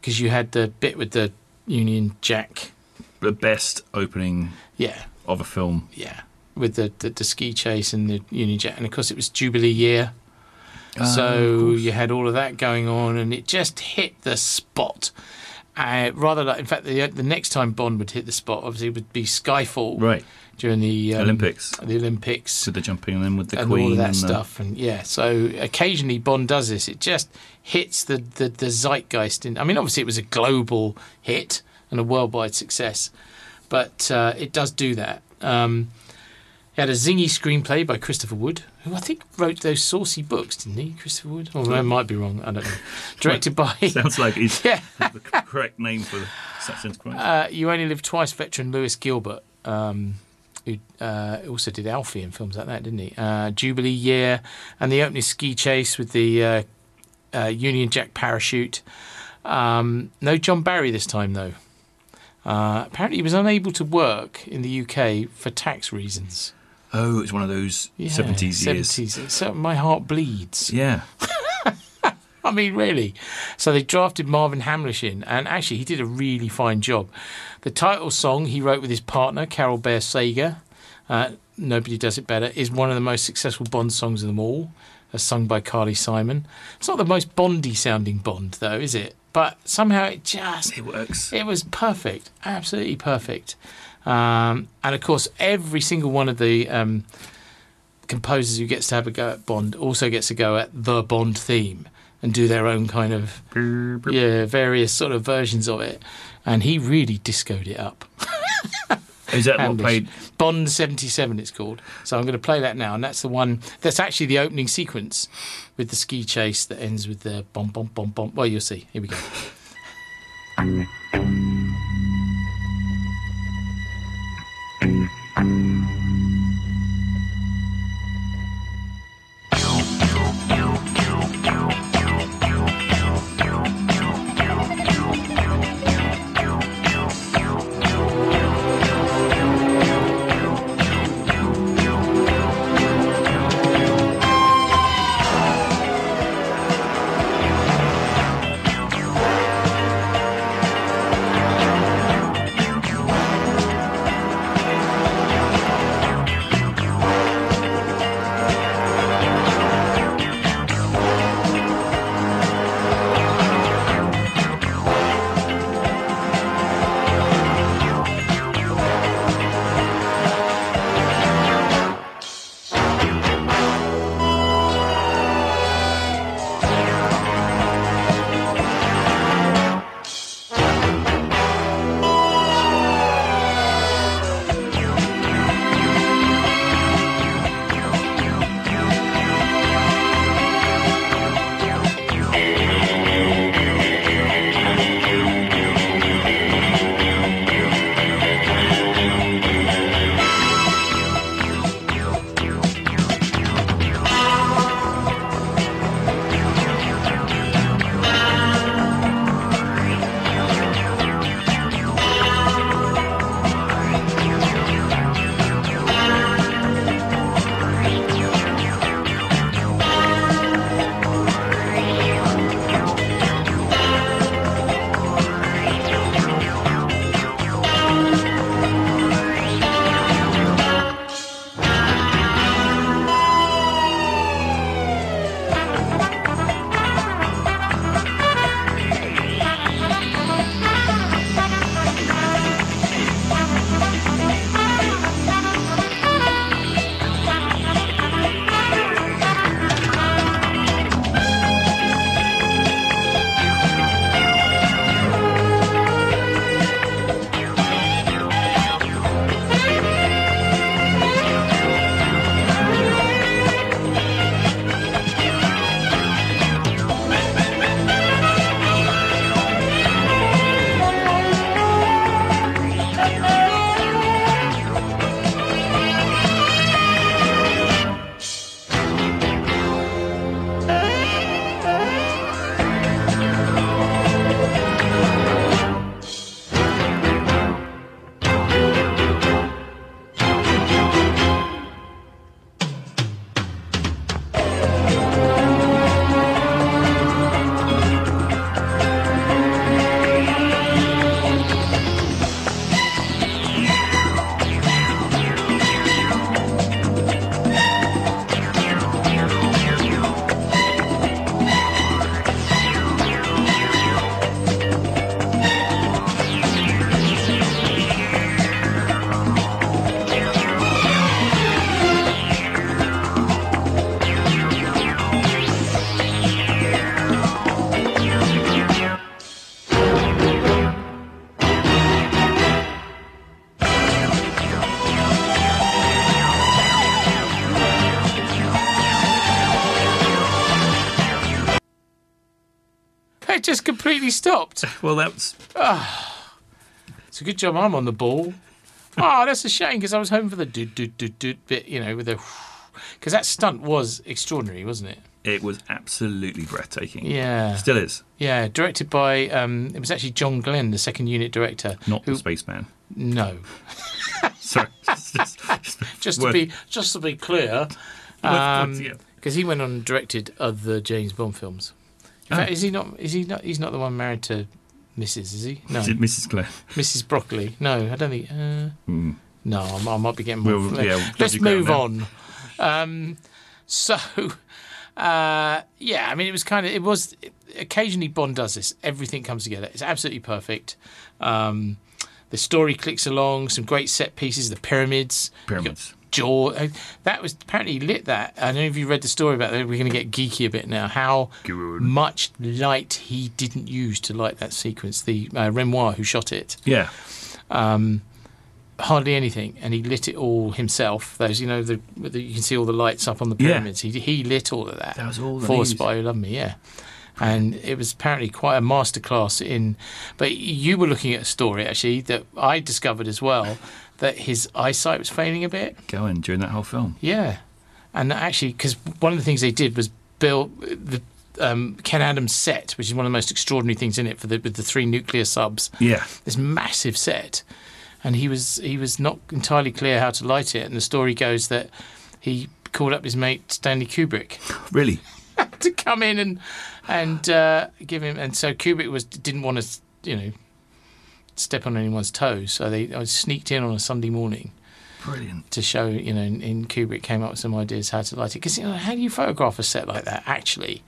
Because you had the bit with the Union Jack, the best opening, yeah, of a film, yeah, with the the, the ski chase and the Union Jack, and of course it was Jubilee year. Ah, so you had all of that going on, and it just hit the spot. Uh, rather like, in fact, the the next time Bond would hit the spot, obviously, would be Skyfall, Right. During the um, Olympics. the Olympics, With the jumping and then with the Queen. and Queen all of that and the- stuff, and yeah. So occasionally Bond does this. It just hits the the, the zeitgeist. In, I mean, obviously, it was a global hit and a worldwide success, but uh, it does do that. Um, he had a zingy screenplay by Christopher Wood, who I think wrote those saucy books, didn't he? Christopher Wood? Or I might be wrong. I don't know. Directed by. Sounds like he's Yeah. the correct name for such enterprise. Uh, you Only Live Twice veteran Lewis Gilbert, um, who uh, also did Alfie and films like that, didn't he? Uh, Jubilee Year and the opening ski chase with the uh, uh, Union Jack parachute. Um, no John Barry this time, though. Uh, apparently, he was unable to work in the UK for tax reasons. Oh, it's one of those Yeah, 70s years. 70s. So my heart bleeds. Yeah. I mean, really. So they drafted Marvin Hamlisch in, and actually, he did a really fine job. The title song he wrote with his partner, Carole Bayer Sager, uh, Nobody Does It Better, is one of the most successful Bond songs of them all, as sung by Carly Simon. It's not the most Bondy sounding Bond, though, is it? But somehow it just. It works. It was perfect. Absolutely perfect. Um, and of course, every single one of the. Um, composers who gets to have a go at Bond also gets to go at the Bond theme and do their own kind of yeah various sort of versions of it. And he really discoed it up. Is that what Hamlisch. played? Bond seventy seven? It's called. So I'm going to play that now, and that's the one. That's actually the opening sequence with the ski chase that ends with the bomb bomb bomb bomb. Well, you'll see. Here we go. completely stopped. Well, that's Ah, it's a good job I'm on the ball. Oh, that's a shame because I was hoping for the do do do do bit, you know, with the because that stunt was extraordinary, wasn't it? it was absolutely breathtaking. Yeah. Still is. Yeah, directed by um, it was actually John Glen, the second unit director. Not who, the spaceman. No, Sorry. just, just, just to be just to be clear, because yeah. he went on and directed other James Bond films. In fact, Oh. is he not? Is he not? He's not the one married to Mrs. Is he? No, Is it Mrs. Clare? Mrs. Broccoli. No, I don't think. Uh, Mm. No, I, might be getting We'll- more. yeah, we'll let's move on. Um, so, uh, yeah, I mean, it was kind of. It was occasionally Bond does this. Everything comes together. It's absolutely perfect. Um, the story clicks along. Some great set pieces. The pyramids. Pyramids. Jaw. uh, That was apparently lit that. I don't know if you read the story about that. We're going to get geeky a bit now. How Good. much light he didn't use to light that sequence. The uh, Renoir who shot it Yeah. um, hardly anything, and he lit it all himself. Those, you know, the, the you can see all the lights up on the Yeah. pyramids. He he lit all of that. That was all for. Spy Who Loved Me, yeah. And it was apparently quite a masterclass in. But you were looking at a story actually that I discovered as well that his eyesight was failing a bit. Going during that whole film. Yeah, and actually, because one of the things they did was build the um, Ken Adam's set, which is one of the most extraordinary things in it for the with the three nuclear subs. Yeah. this massive set, and he was he was not entirely clear how to light it. And the story goes that he called up his mate Stanley Kubrick Really? to come in and and uh, give him. And so Kubrick was didn't want to, you know, step on anyone's toes. So they I sneaked in on a Sunday morning Brilliant. to show, you know, and, and Kubrick came up with some ideas how to light it. Because you know, how do you photograph a set like that actually?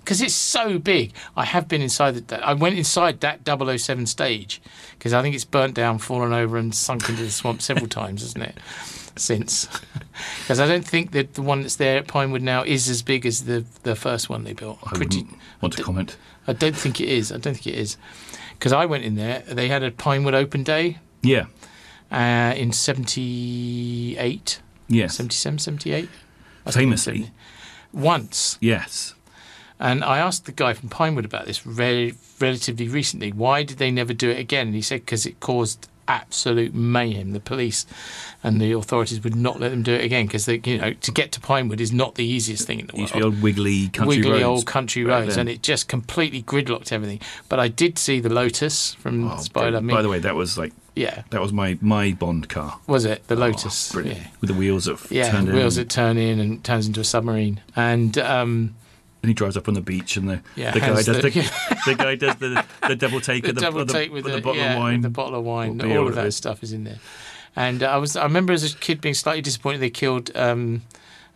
Because it's so big. I have been inside that. I went inside that 007 stage because I think it's burnt down, fallen over, and sunk into the swamp several times, isn't it? Since, because I don't think that the one that's there at Pinewood now is as big as the the first one they built. I wouldn't want to comment. I don't think it is. I don't think it is. Because I went in there, they had a Pinewood open day Yeah. uh, in 78. Yes. 77, 78? Famously. 70. Once. Yes. And I asked the guy from Pinewood about this re- relatively recently. Why did they never do it again? And he said because it caused absolute mayhem. The police and the authorities would not let them do it again because you know to get to Pinewood is not the easiest thing in the Used world. to be old wiggly country wiggly roads. old country back roads, then. and it just completely gridlocked everything. But I did see the Lotus from Oh, Spy Who Loved Me. By the way, that was like yeah, that was my my Bond car. was it the Lotus? Brilliant. Yeah, With the wheels that yeah wheels in. that turn in and turns into a submarine. And um, and he drives up on the beach, and the Yeah, the guy does the- the, the guy does the the double take the of the, double of take with the, bottle yeah, of wine. the bottle of wine, beer, all of that stuff is in there. And uh, I was, I remember as a kid being slightly disappointed they killed um,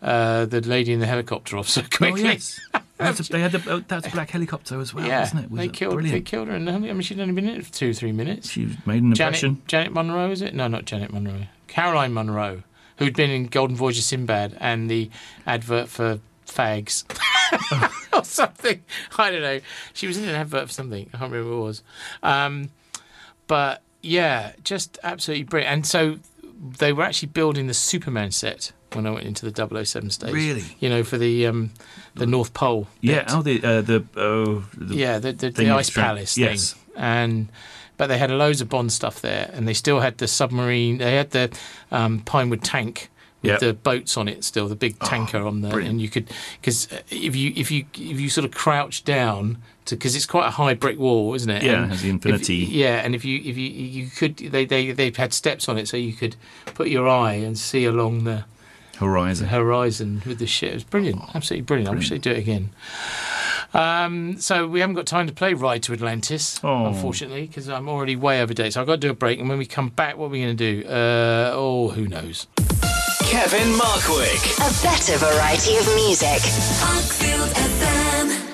uh, the lady in the helicopter off so quickly. Oh, yes. That's a, they had the, oh, that's a black helicopter as well, yeah, wasn't it? Was they it killed, they killed her, and I mean, she'd only been in it for two, three minutes. She made an Janet, impression. Janet Monroe, is it? No, not Janet Monroe. Caroline Munro, who'd been in Golden Voyage of Sinbad and the advert for fags or something. I don't know. She was in an advert for something. I can't remember what it was. Um, but yeah, just absolutely brilliant. And so they were actually building the Superman set when I went into the 007 stage. Really? You know, for the um, the North Pole. Yeah. bit. Oh, the uh, the oh the yeah, the, the, the Ice. Palace Yes. thing. And but they had loads of Bond stuff there, and they still had the submarine. They had the um, Pinewood tank with Yep. the boats on it still, the big tanker on there, brilliant. and you could because if you if you if you sort of crouch down to because it's quite a high brick wall, isn't it? Yeah, And has the if- infinity. yeah, and if you if you you could they they they had steps on it, so you could put your eye and see along the horizon. horizon with the ship. It was brilliant, absolutely brilliant. I wish they'd do it again. Um, so we haven't got time to play Ride to Atlantis, Oh. unfortunately, because I'm already way over date. So I've got to do a break, and when we come back, what are we going to do? Uh, oh, who knows? Kevin Markwick. A better variety of music.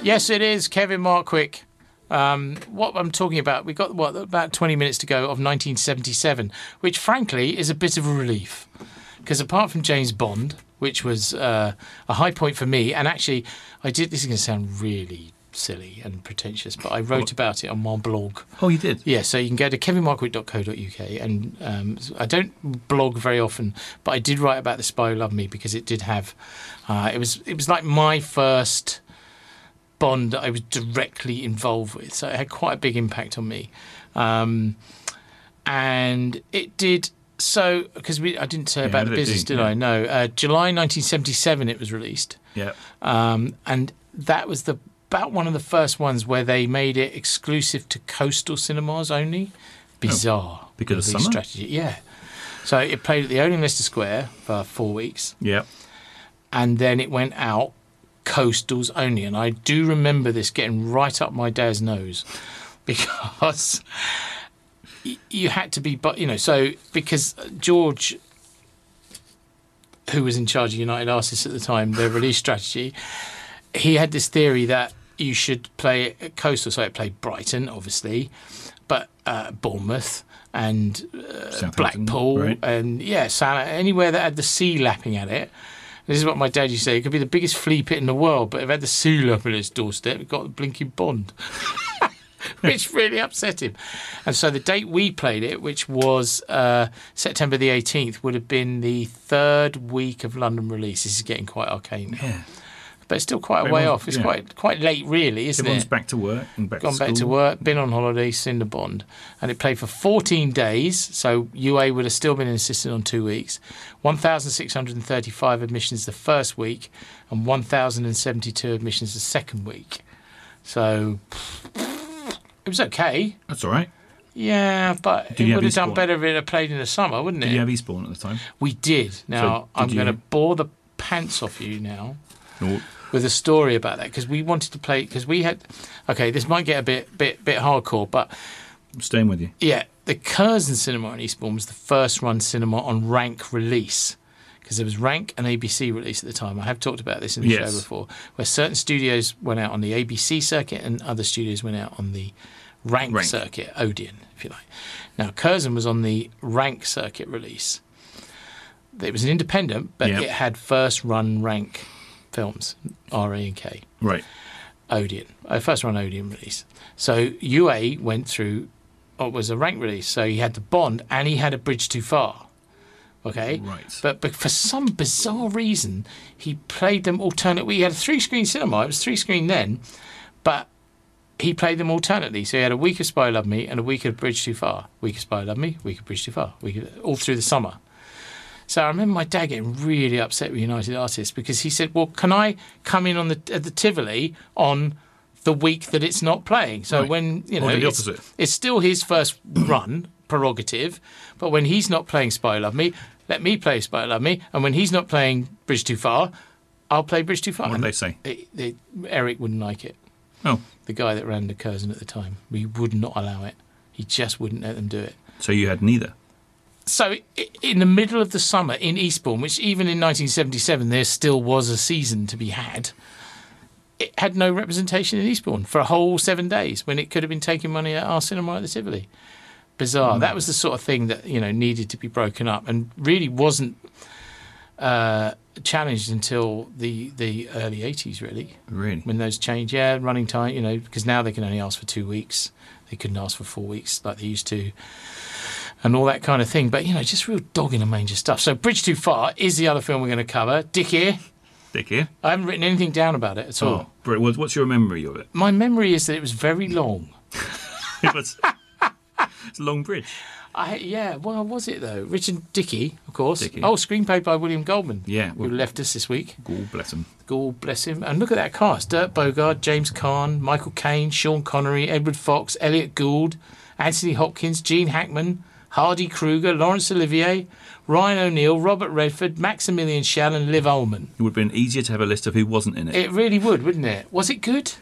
Yes, it is Kevin Markwick. Um, what I'm talking about, we've got what about 20 minutes to go of 1977, which frankly is a bit of a relief because apart from James Bond, which was uh, a high point for me, and actually I did. This is going to sound really silly and pretentious, but I wrote about it on my blog. Oh, you did. Yeah, so you can go to kevinmarkwick.co.uk, and um, I don't blog very often, but I did write about the Spy Who Loved Me because it did have, uh, it was it was like my first Bond that I was directly involved with, so it had quite a big impact on me. Um, and it did so because we I didn't say Yeah, about the business, do? did Yeah. I? No, uh, July 1977 it was released. Yeah. Um, and that was the about one of the first ones where they made it exclusive to coastal cinemas only. Oh, Bizarre. Oh, because of summer? strategy. Yeah. So it played at the Odeon Leicester Square for four weeks, Yeah. and then it went out coastals only. And I do remember this getting right up my dad's nose because you had to be, but you know, so because George who was in charge of United Artists at the time, their release strategy, he had this theory that you should play it at coastal. So it played Brighton, obviously, but uh, Bournemouth and uh, Blackpool right. and yeah, San- anywhere that had the sea lapping at it. This is what my dad used to say. It could be the biggest flea pit in the world, but if it had the sea lapping at its doorstep, it got the blinking Bond. which really upset him. And so the date we played it, which was uh, September the 18th, would have been the third week of London release. This is getting quite arcane now. Yeah. But it's still quite a way off. It's yeah. quite quite late, really, isn't Everyone's it? back to work and back Gone to back to work, been on holiday, seen the Bond, and it played for 14 days. So UA would have still been insisted on two weeks. 1,635 admissions the first week, and 1,072 admissions the second week. So it was okay. That's all right. Yeah, but Did it would have done better if it had played in the summer, wouldn't it? Did you have Eastbourne at the time? We did. Now did I'm you- going to bore the pants off you now Or- with a story about that because we wanted to play because we had. Okay, this might get a bit bit bit hardcore, but I'm staying with you. yeah, the Curzon Cinema in Eastbourne was the first run cinema on rank release because there was rank and ABC release at the time. I have talked about this in the Yes. show before, where certain studios went out on the ABC circuit and other studios went out on the rank, Rank. circuit, Odeon, if you like. Now, Curzon was on the rank circuit release. It was an independent, but Yep. it had first run rank films, R, A, and K. Right. Odeon, uh, first run Odeon release. So UA went through, it was a rank release. So he had the Bond and he had a Bridge Too Far. Okay. Right. But, but for some bizarre reason, he played them alternate. We had a three screen cinema. It was three screen then, but he played them alternately. So he had a week of Spy Love Me and a week of Bridge Too Far. Week of Spy Love Me, week of Bridge Too Far. Week of, all through the summer. So I remember my dad getting really upset with United Artists because he said, "Well, can I come in on the at the Tivoli on the week that it's not playing?" So Right. when you know the it's, opposite. it's still his first run prerogative, but when he's not playing Spy Love Me, let me play Spy Love Me, and when he's not playing Bridge Too Far, I'll play Bridge Too Far. What did they say? it- it- Eric wouldn't like it. Oh, The guy that ran the Curzon at the time, he would not allow it. He just wouldn't let them do it. so you had neither. So, in the middle of the summer in Eastbourne, which even in 1977 there still was a season to be had, it had no representation in Eastbourne for a whole seven days when it could have been taking money at our cinema at the Tivoli. Bizarre. That was the sort of thing that you know needed to be broken up and really wasn't uh, challenged until the the early 80s, really Really? when those changed, Yeah, running time, you know, because now they can only ask for two weeks. They couldn't ask for four weeks like they used to, and all that kind of thing. But you know, just real dog in a manger stuff. So, Bridge Too Far is the other film we're going to cover. Dickie. Dick here. I haven't written anything down about it at all. Oh, What's your memory of it? My memory is that it was very long. it was, it's a long bridge. I, yeah, well, was it though? Richard Dickie, of course. Dickie. Oh, screenplay by William Goldman. Yeah, who left us this week. God bless him. God bless him. And look at that cast: Dirk Bogarde, James Caan, Michael Caine, Sean Connery, Edward Fox, Elliott Gould, Anthony Hopkins, Gene Hackman, Hardy Kruger, Laurence Olivier, Ryan O'Neal, Robert Redford, Maximilian Schell, and Liv Ullmann. It would have been easier to have a list of who wasn't in it. It really would, wouldn't it? Was it good?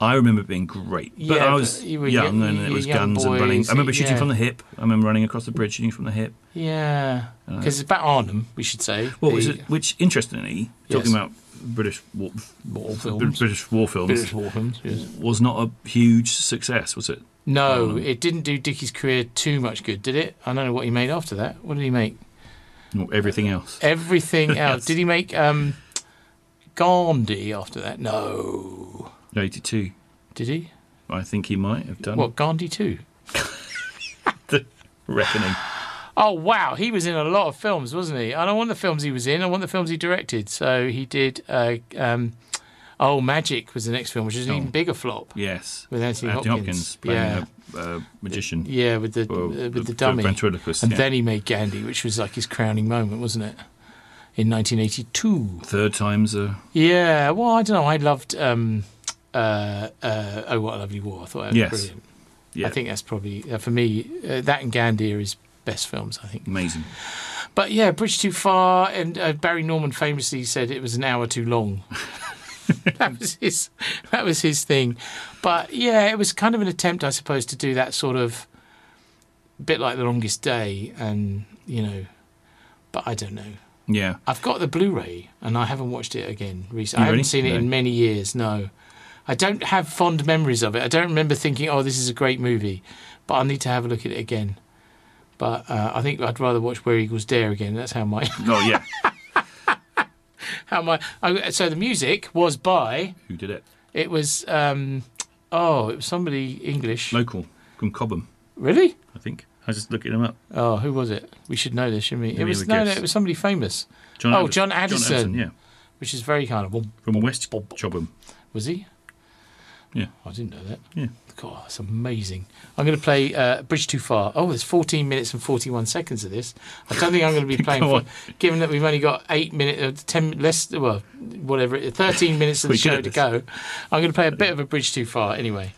I remember it being great, but Yeah, I but was you were young young- and it was guns and running. I remember shooting yeah. from the hip. I remember running across the bridge shooting from the hip. Yeah, Uh, because it's about Arnhem, we should say. Was The- it? Which, interestingly, Yes. talking about British war, War films. British war films, British war films, yes. was not a huge success, was it? No, Um, it didn't do Dickie's career too much good, did it? I don't know what he made after that. What did he make? Everything else. Everything else. Yes. Did he make um, Gandhi after that? No. Eighty-two. Did he? I think he might have done. What, Gandhi too? the reckoning? Oh, wow. He was in a lot of films, wasn't he? I don't want the films he was in. I want the films he directed. So he did uh, um, Oh, Magic was the next film, which is an even bigger flop. Yes. With Anthony Hopkins. playing Yeah. a, a magician. Yeah, with the Or uh, with the v- dummy. ventriloquist, and yeah. then he made Gandhi, which was like his crowning moment, wasn't it? In 1982. Third time's a. Yeah, well, I don't know. I loved um, uh, uh, Oh, What a Lovely War. I thought that was Yes. brilliant. Yeah. I think that's probably, uh, for me, uh, that and Gandhi are his best films, I think. Amazing. But yeah, Bridge Too Far, and uh, Barry Norman famously said it was an hour too long. that was his. That was his thing. But yeah, it was kind of an attempt, I suppose, to do that sort of bit like The Longest Day, and you know. But I don't know. Yeah. I've got the Blu-ray, and I haven't watched it again recently. I haven't really? seen it No. in many years. No, I don't have fond memories of it. I don't remember thinking, "Oh, this is a great movie," but I'll need to have a look at it again. But uh, I think I'd rather watch Where Eagles Dare again. That's how my Oh, yeah. how my I, so the music was by Who did it? it was um oh it was somebody English Local from Chobham, really I think. I was just looking him up. oh who was it we should know this shouldn't we it was no, no it was somebody famous John oh Addis- John John Addison, Addison, yeah. which is very kind of From West Chobham. was he Yeah. I didn't know that. Yeah. God that's amazing. I'm going to play uh, Bridge Too Far. Oh there's 14 minutes and 41 seconds of this. I don't think I'm going to be playing for given that we've only got eight minutes uh, 10 less well whatever 13 minutes of the show to go. I'm going to play a bit of a Bridge Too Far anyway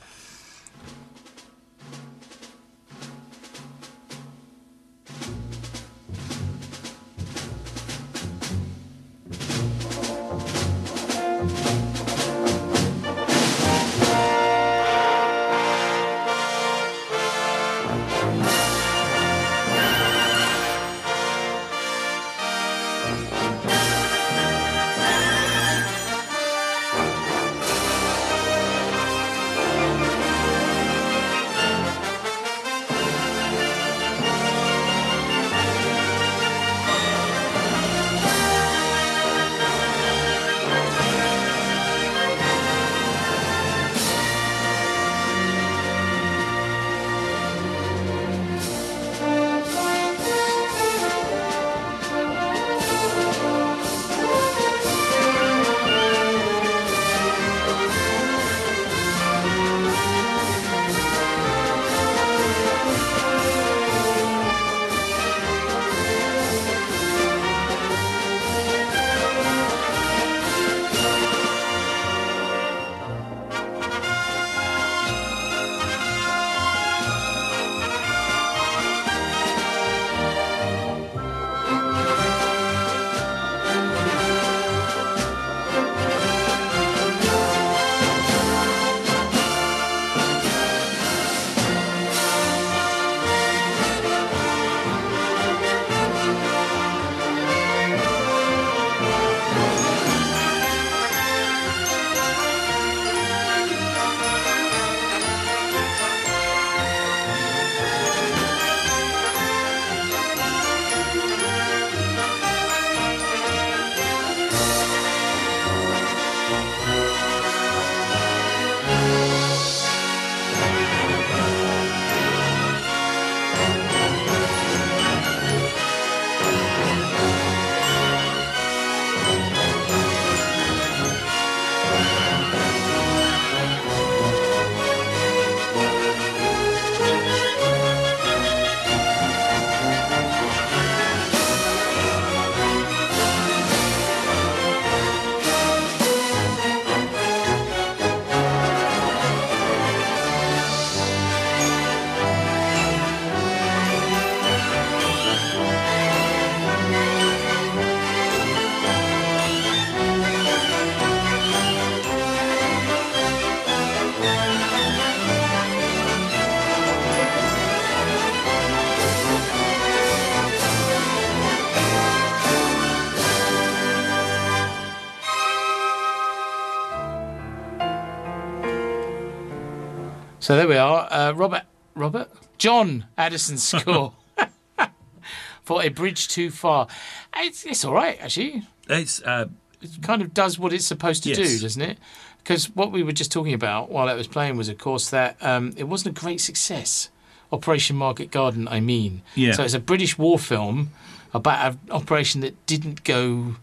So there we are. Uh, Robert, Robert, John Addison's score for a bridge too far. It's, it's all right actually. It's uh, It kind of does what it's supposed to do, doesn't it? Because what we were just talking about while it was playing was, of course, that um, it wasn't a great success. Operation Market Garden, I mean. Yeah. So it's a British war film about an operation that didn't go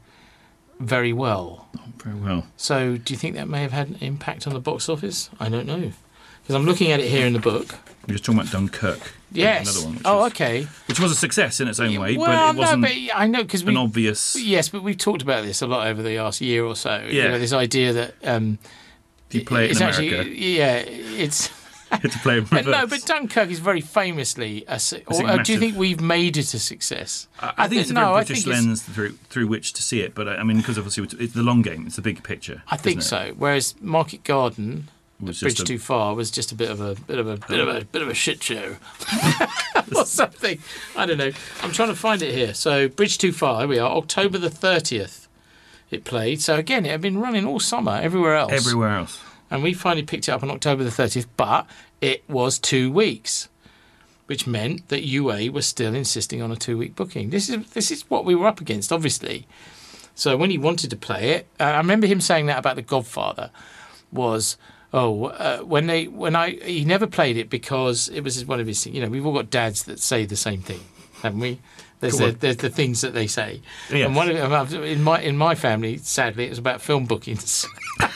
very well. Very well. So, do you think that may have had an impact on the box office? I don't know. Because I'm looking at it here in the book. We're just talking about Dunkirk. Yes. Another one. Which, oh, okay. which was a success in its own way, well, but it wasn't no, but I know because an obvious. Yes, but we've talked about this a lot over the last year or so. You Yeah. know, this idea that um, you play it it's in actually America, yeah, it's. you to play in But no, but Dunkirk is very famously a. su- Or, uh, do you think we've made it a success? I, I think it's a no, very British lens through through which to see it, but uh, I mean, because obviously it's the long game, it's the big picture. I think so. Whereas Market Garden, Was Bridge a- Too Far, was just a bit of a bit of a bit of a bit of a shit show or something. I don't know. I'm trying to find it here. So Bridge Too Far. Here we are. October the 30th. It played. So again, it had been running all summer everywhere else. Everywhere else. And we finally picked it up on October the 30th, but it was two weeks, which meant that UA was still insisting on a two-week booking. This is this is what we were up against, obviously. So when he wanted to play it, uh, I remember him saying that about The Godfather, was oh uh, when they when I he never played it because it was one of his you know we've all got dads that say the same thing, haven't we? There's the, there's the things that they say, Yes. and one of them, in my in my family, sadly, it was about film bookings.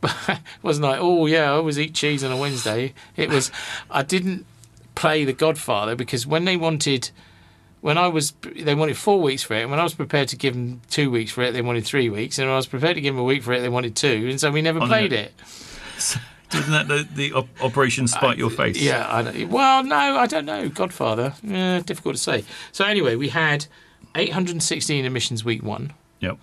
But wasn't I? Oh yeah, I always eat cheese on a Wednesday. It was. I didn't play The Godfather because when they wanted, when I was, they wanted four weeks for it. And when I was prepared to give them two weeks for it, they wanted three weeks. And when I was prepared to give them a week for it, they wanted two. And so we never played it. Isn't that the, the op- Operation Spite Your Face? Yeah. I well, no, I don't know. Godfather. Yeah, difficult to say. So anyway, we had 816 admissions week one. Yep.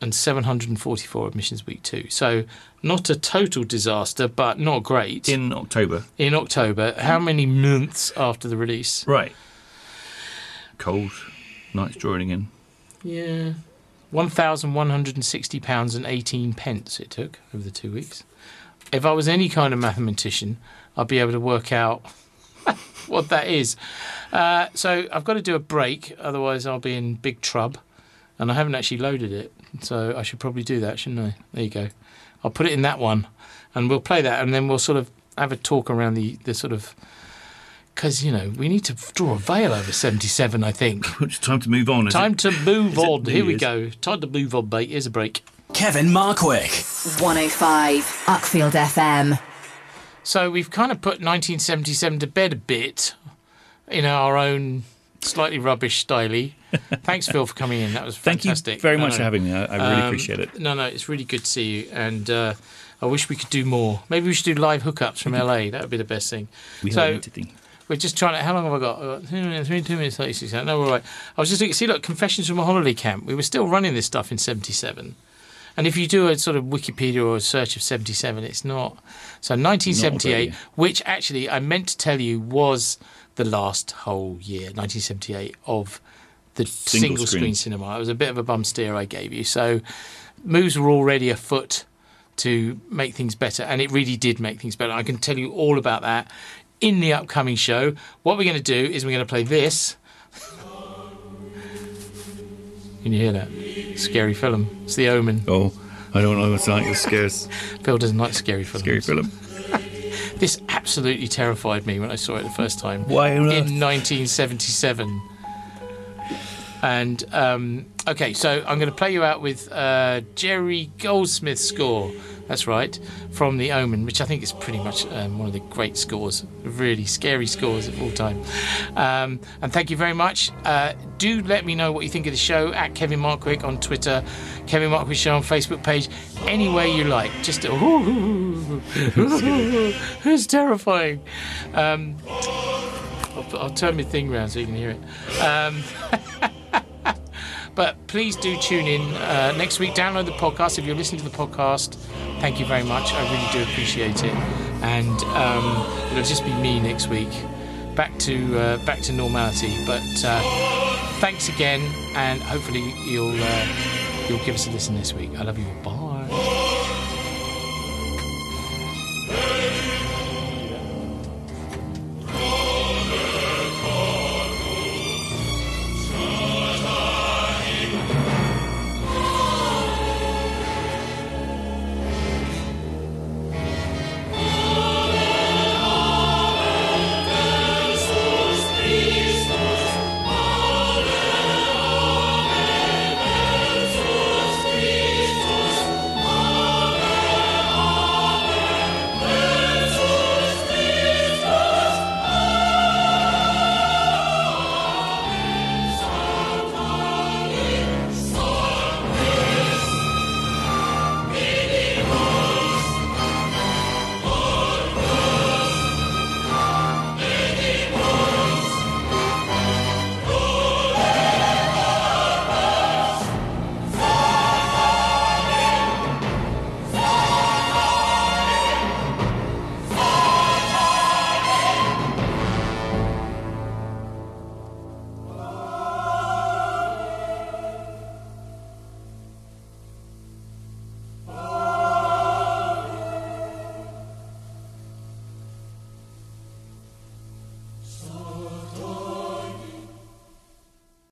and 744 admissions week two. So not a total disaster, but not great. In October. In October, how many months after the release? Right. Cold. Nights drawing in. Yeah. £1,160 and 18 pence it took over the two weeks. If I was any kind of mathematician, I'd be able to work out what that is. Uh, so I've got to do a break, otherwise I'll be in big trub. And I haven't actually loaded it, so I should probably do that, shouldn't I? There you go. I'll put it in that one, and we'll play that, and then we'll sort of have a talk around the, the sort of. Because, you know, we need to draw a veil over 77, I think. It's time to move on. is Time it? to move Is on. Here we Year's? go. Time to move on, mate. Here's a break. Kevin Markwick. 105 Uckfield FM. So we've kind of put 1977 to bed a bit in our own slightly rubbish styley. Thanks, Phil, for coming in. That was fantastic Thank you very No, much no. for having me. I, I really appreciate it. No, no, it's really good to see you. And uh, I wish we could do more. Maybe we should do live hookups from LA. That would be the best thing. We have so, a meeting. We're just trying to. How long have I got? I've got two minutes, three, two minutes, 36. No, we're all right. I was just looking. See, look, Confessions from a Holiday Camp. We were still running this stuff in 77. And if you do a sort of Wikipedia or a search of 77, it's not. So 1978, Not which actually I meant to tell you was the last whole year, 1978, of the single, Single screen screen. cinema. It was a bit of a bum steer I gave you. So moves were already afoot to make things better, and it really did make things better. I can tell you all about that in the upcoming show. What we're going to do is we're going to play this. Can you hear that? Scary film. It's The Omen. Oh, I don't know what's like. It scares. Phil doesn't like scary films. Scary film. This absolutely terrified me when I saw it the first time. Why In earth? 1977. And um, okay, so I'm going to play you out with uh, Jerry Goldsmith's score. That's right, from The Omen, which I think is pretty much um, one of the great scores, really scary scores of all time. Um, and thank you very much. Uh, do let me know what you think of the show at Kevin Markwick on Twitter, Kevin Markwick Show on Facebook page, any way you like. Just it's terrifying. Um, I'll, I'll turn my thing round so you can hear it. But please do tune in uh, next week. Download the podcast if you're listening to the podcast. Thank you very much. I really do appreciate it. And um, it'll just be me next week, back to uh, back to normality. But uh, thanks again, and hopefully you'll uh, you'll give us a listen this week. I love you. Bye.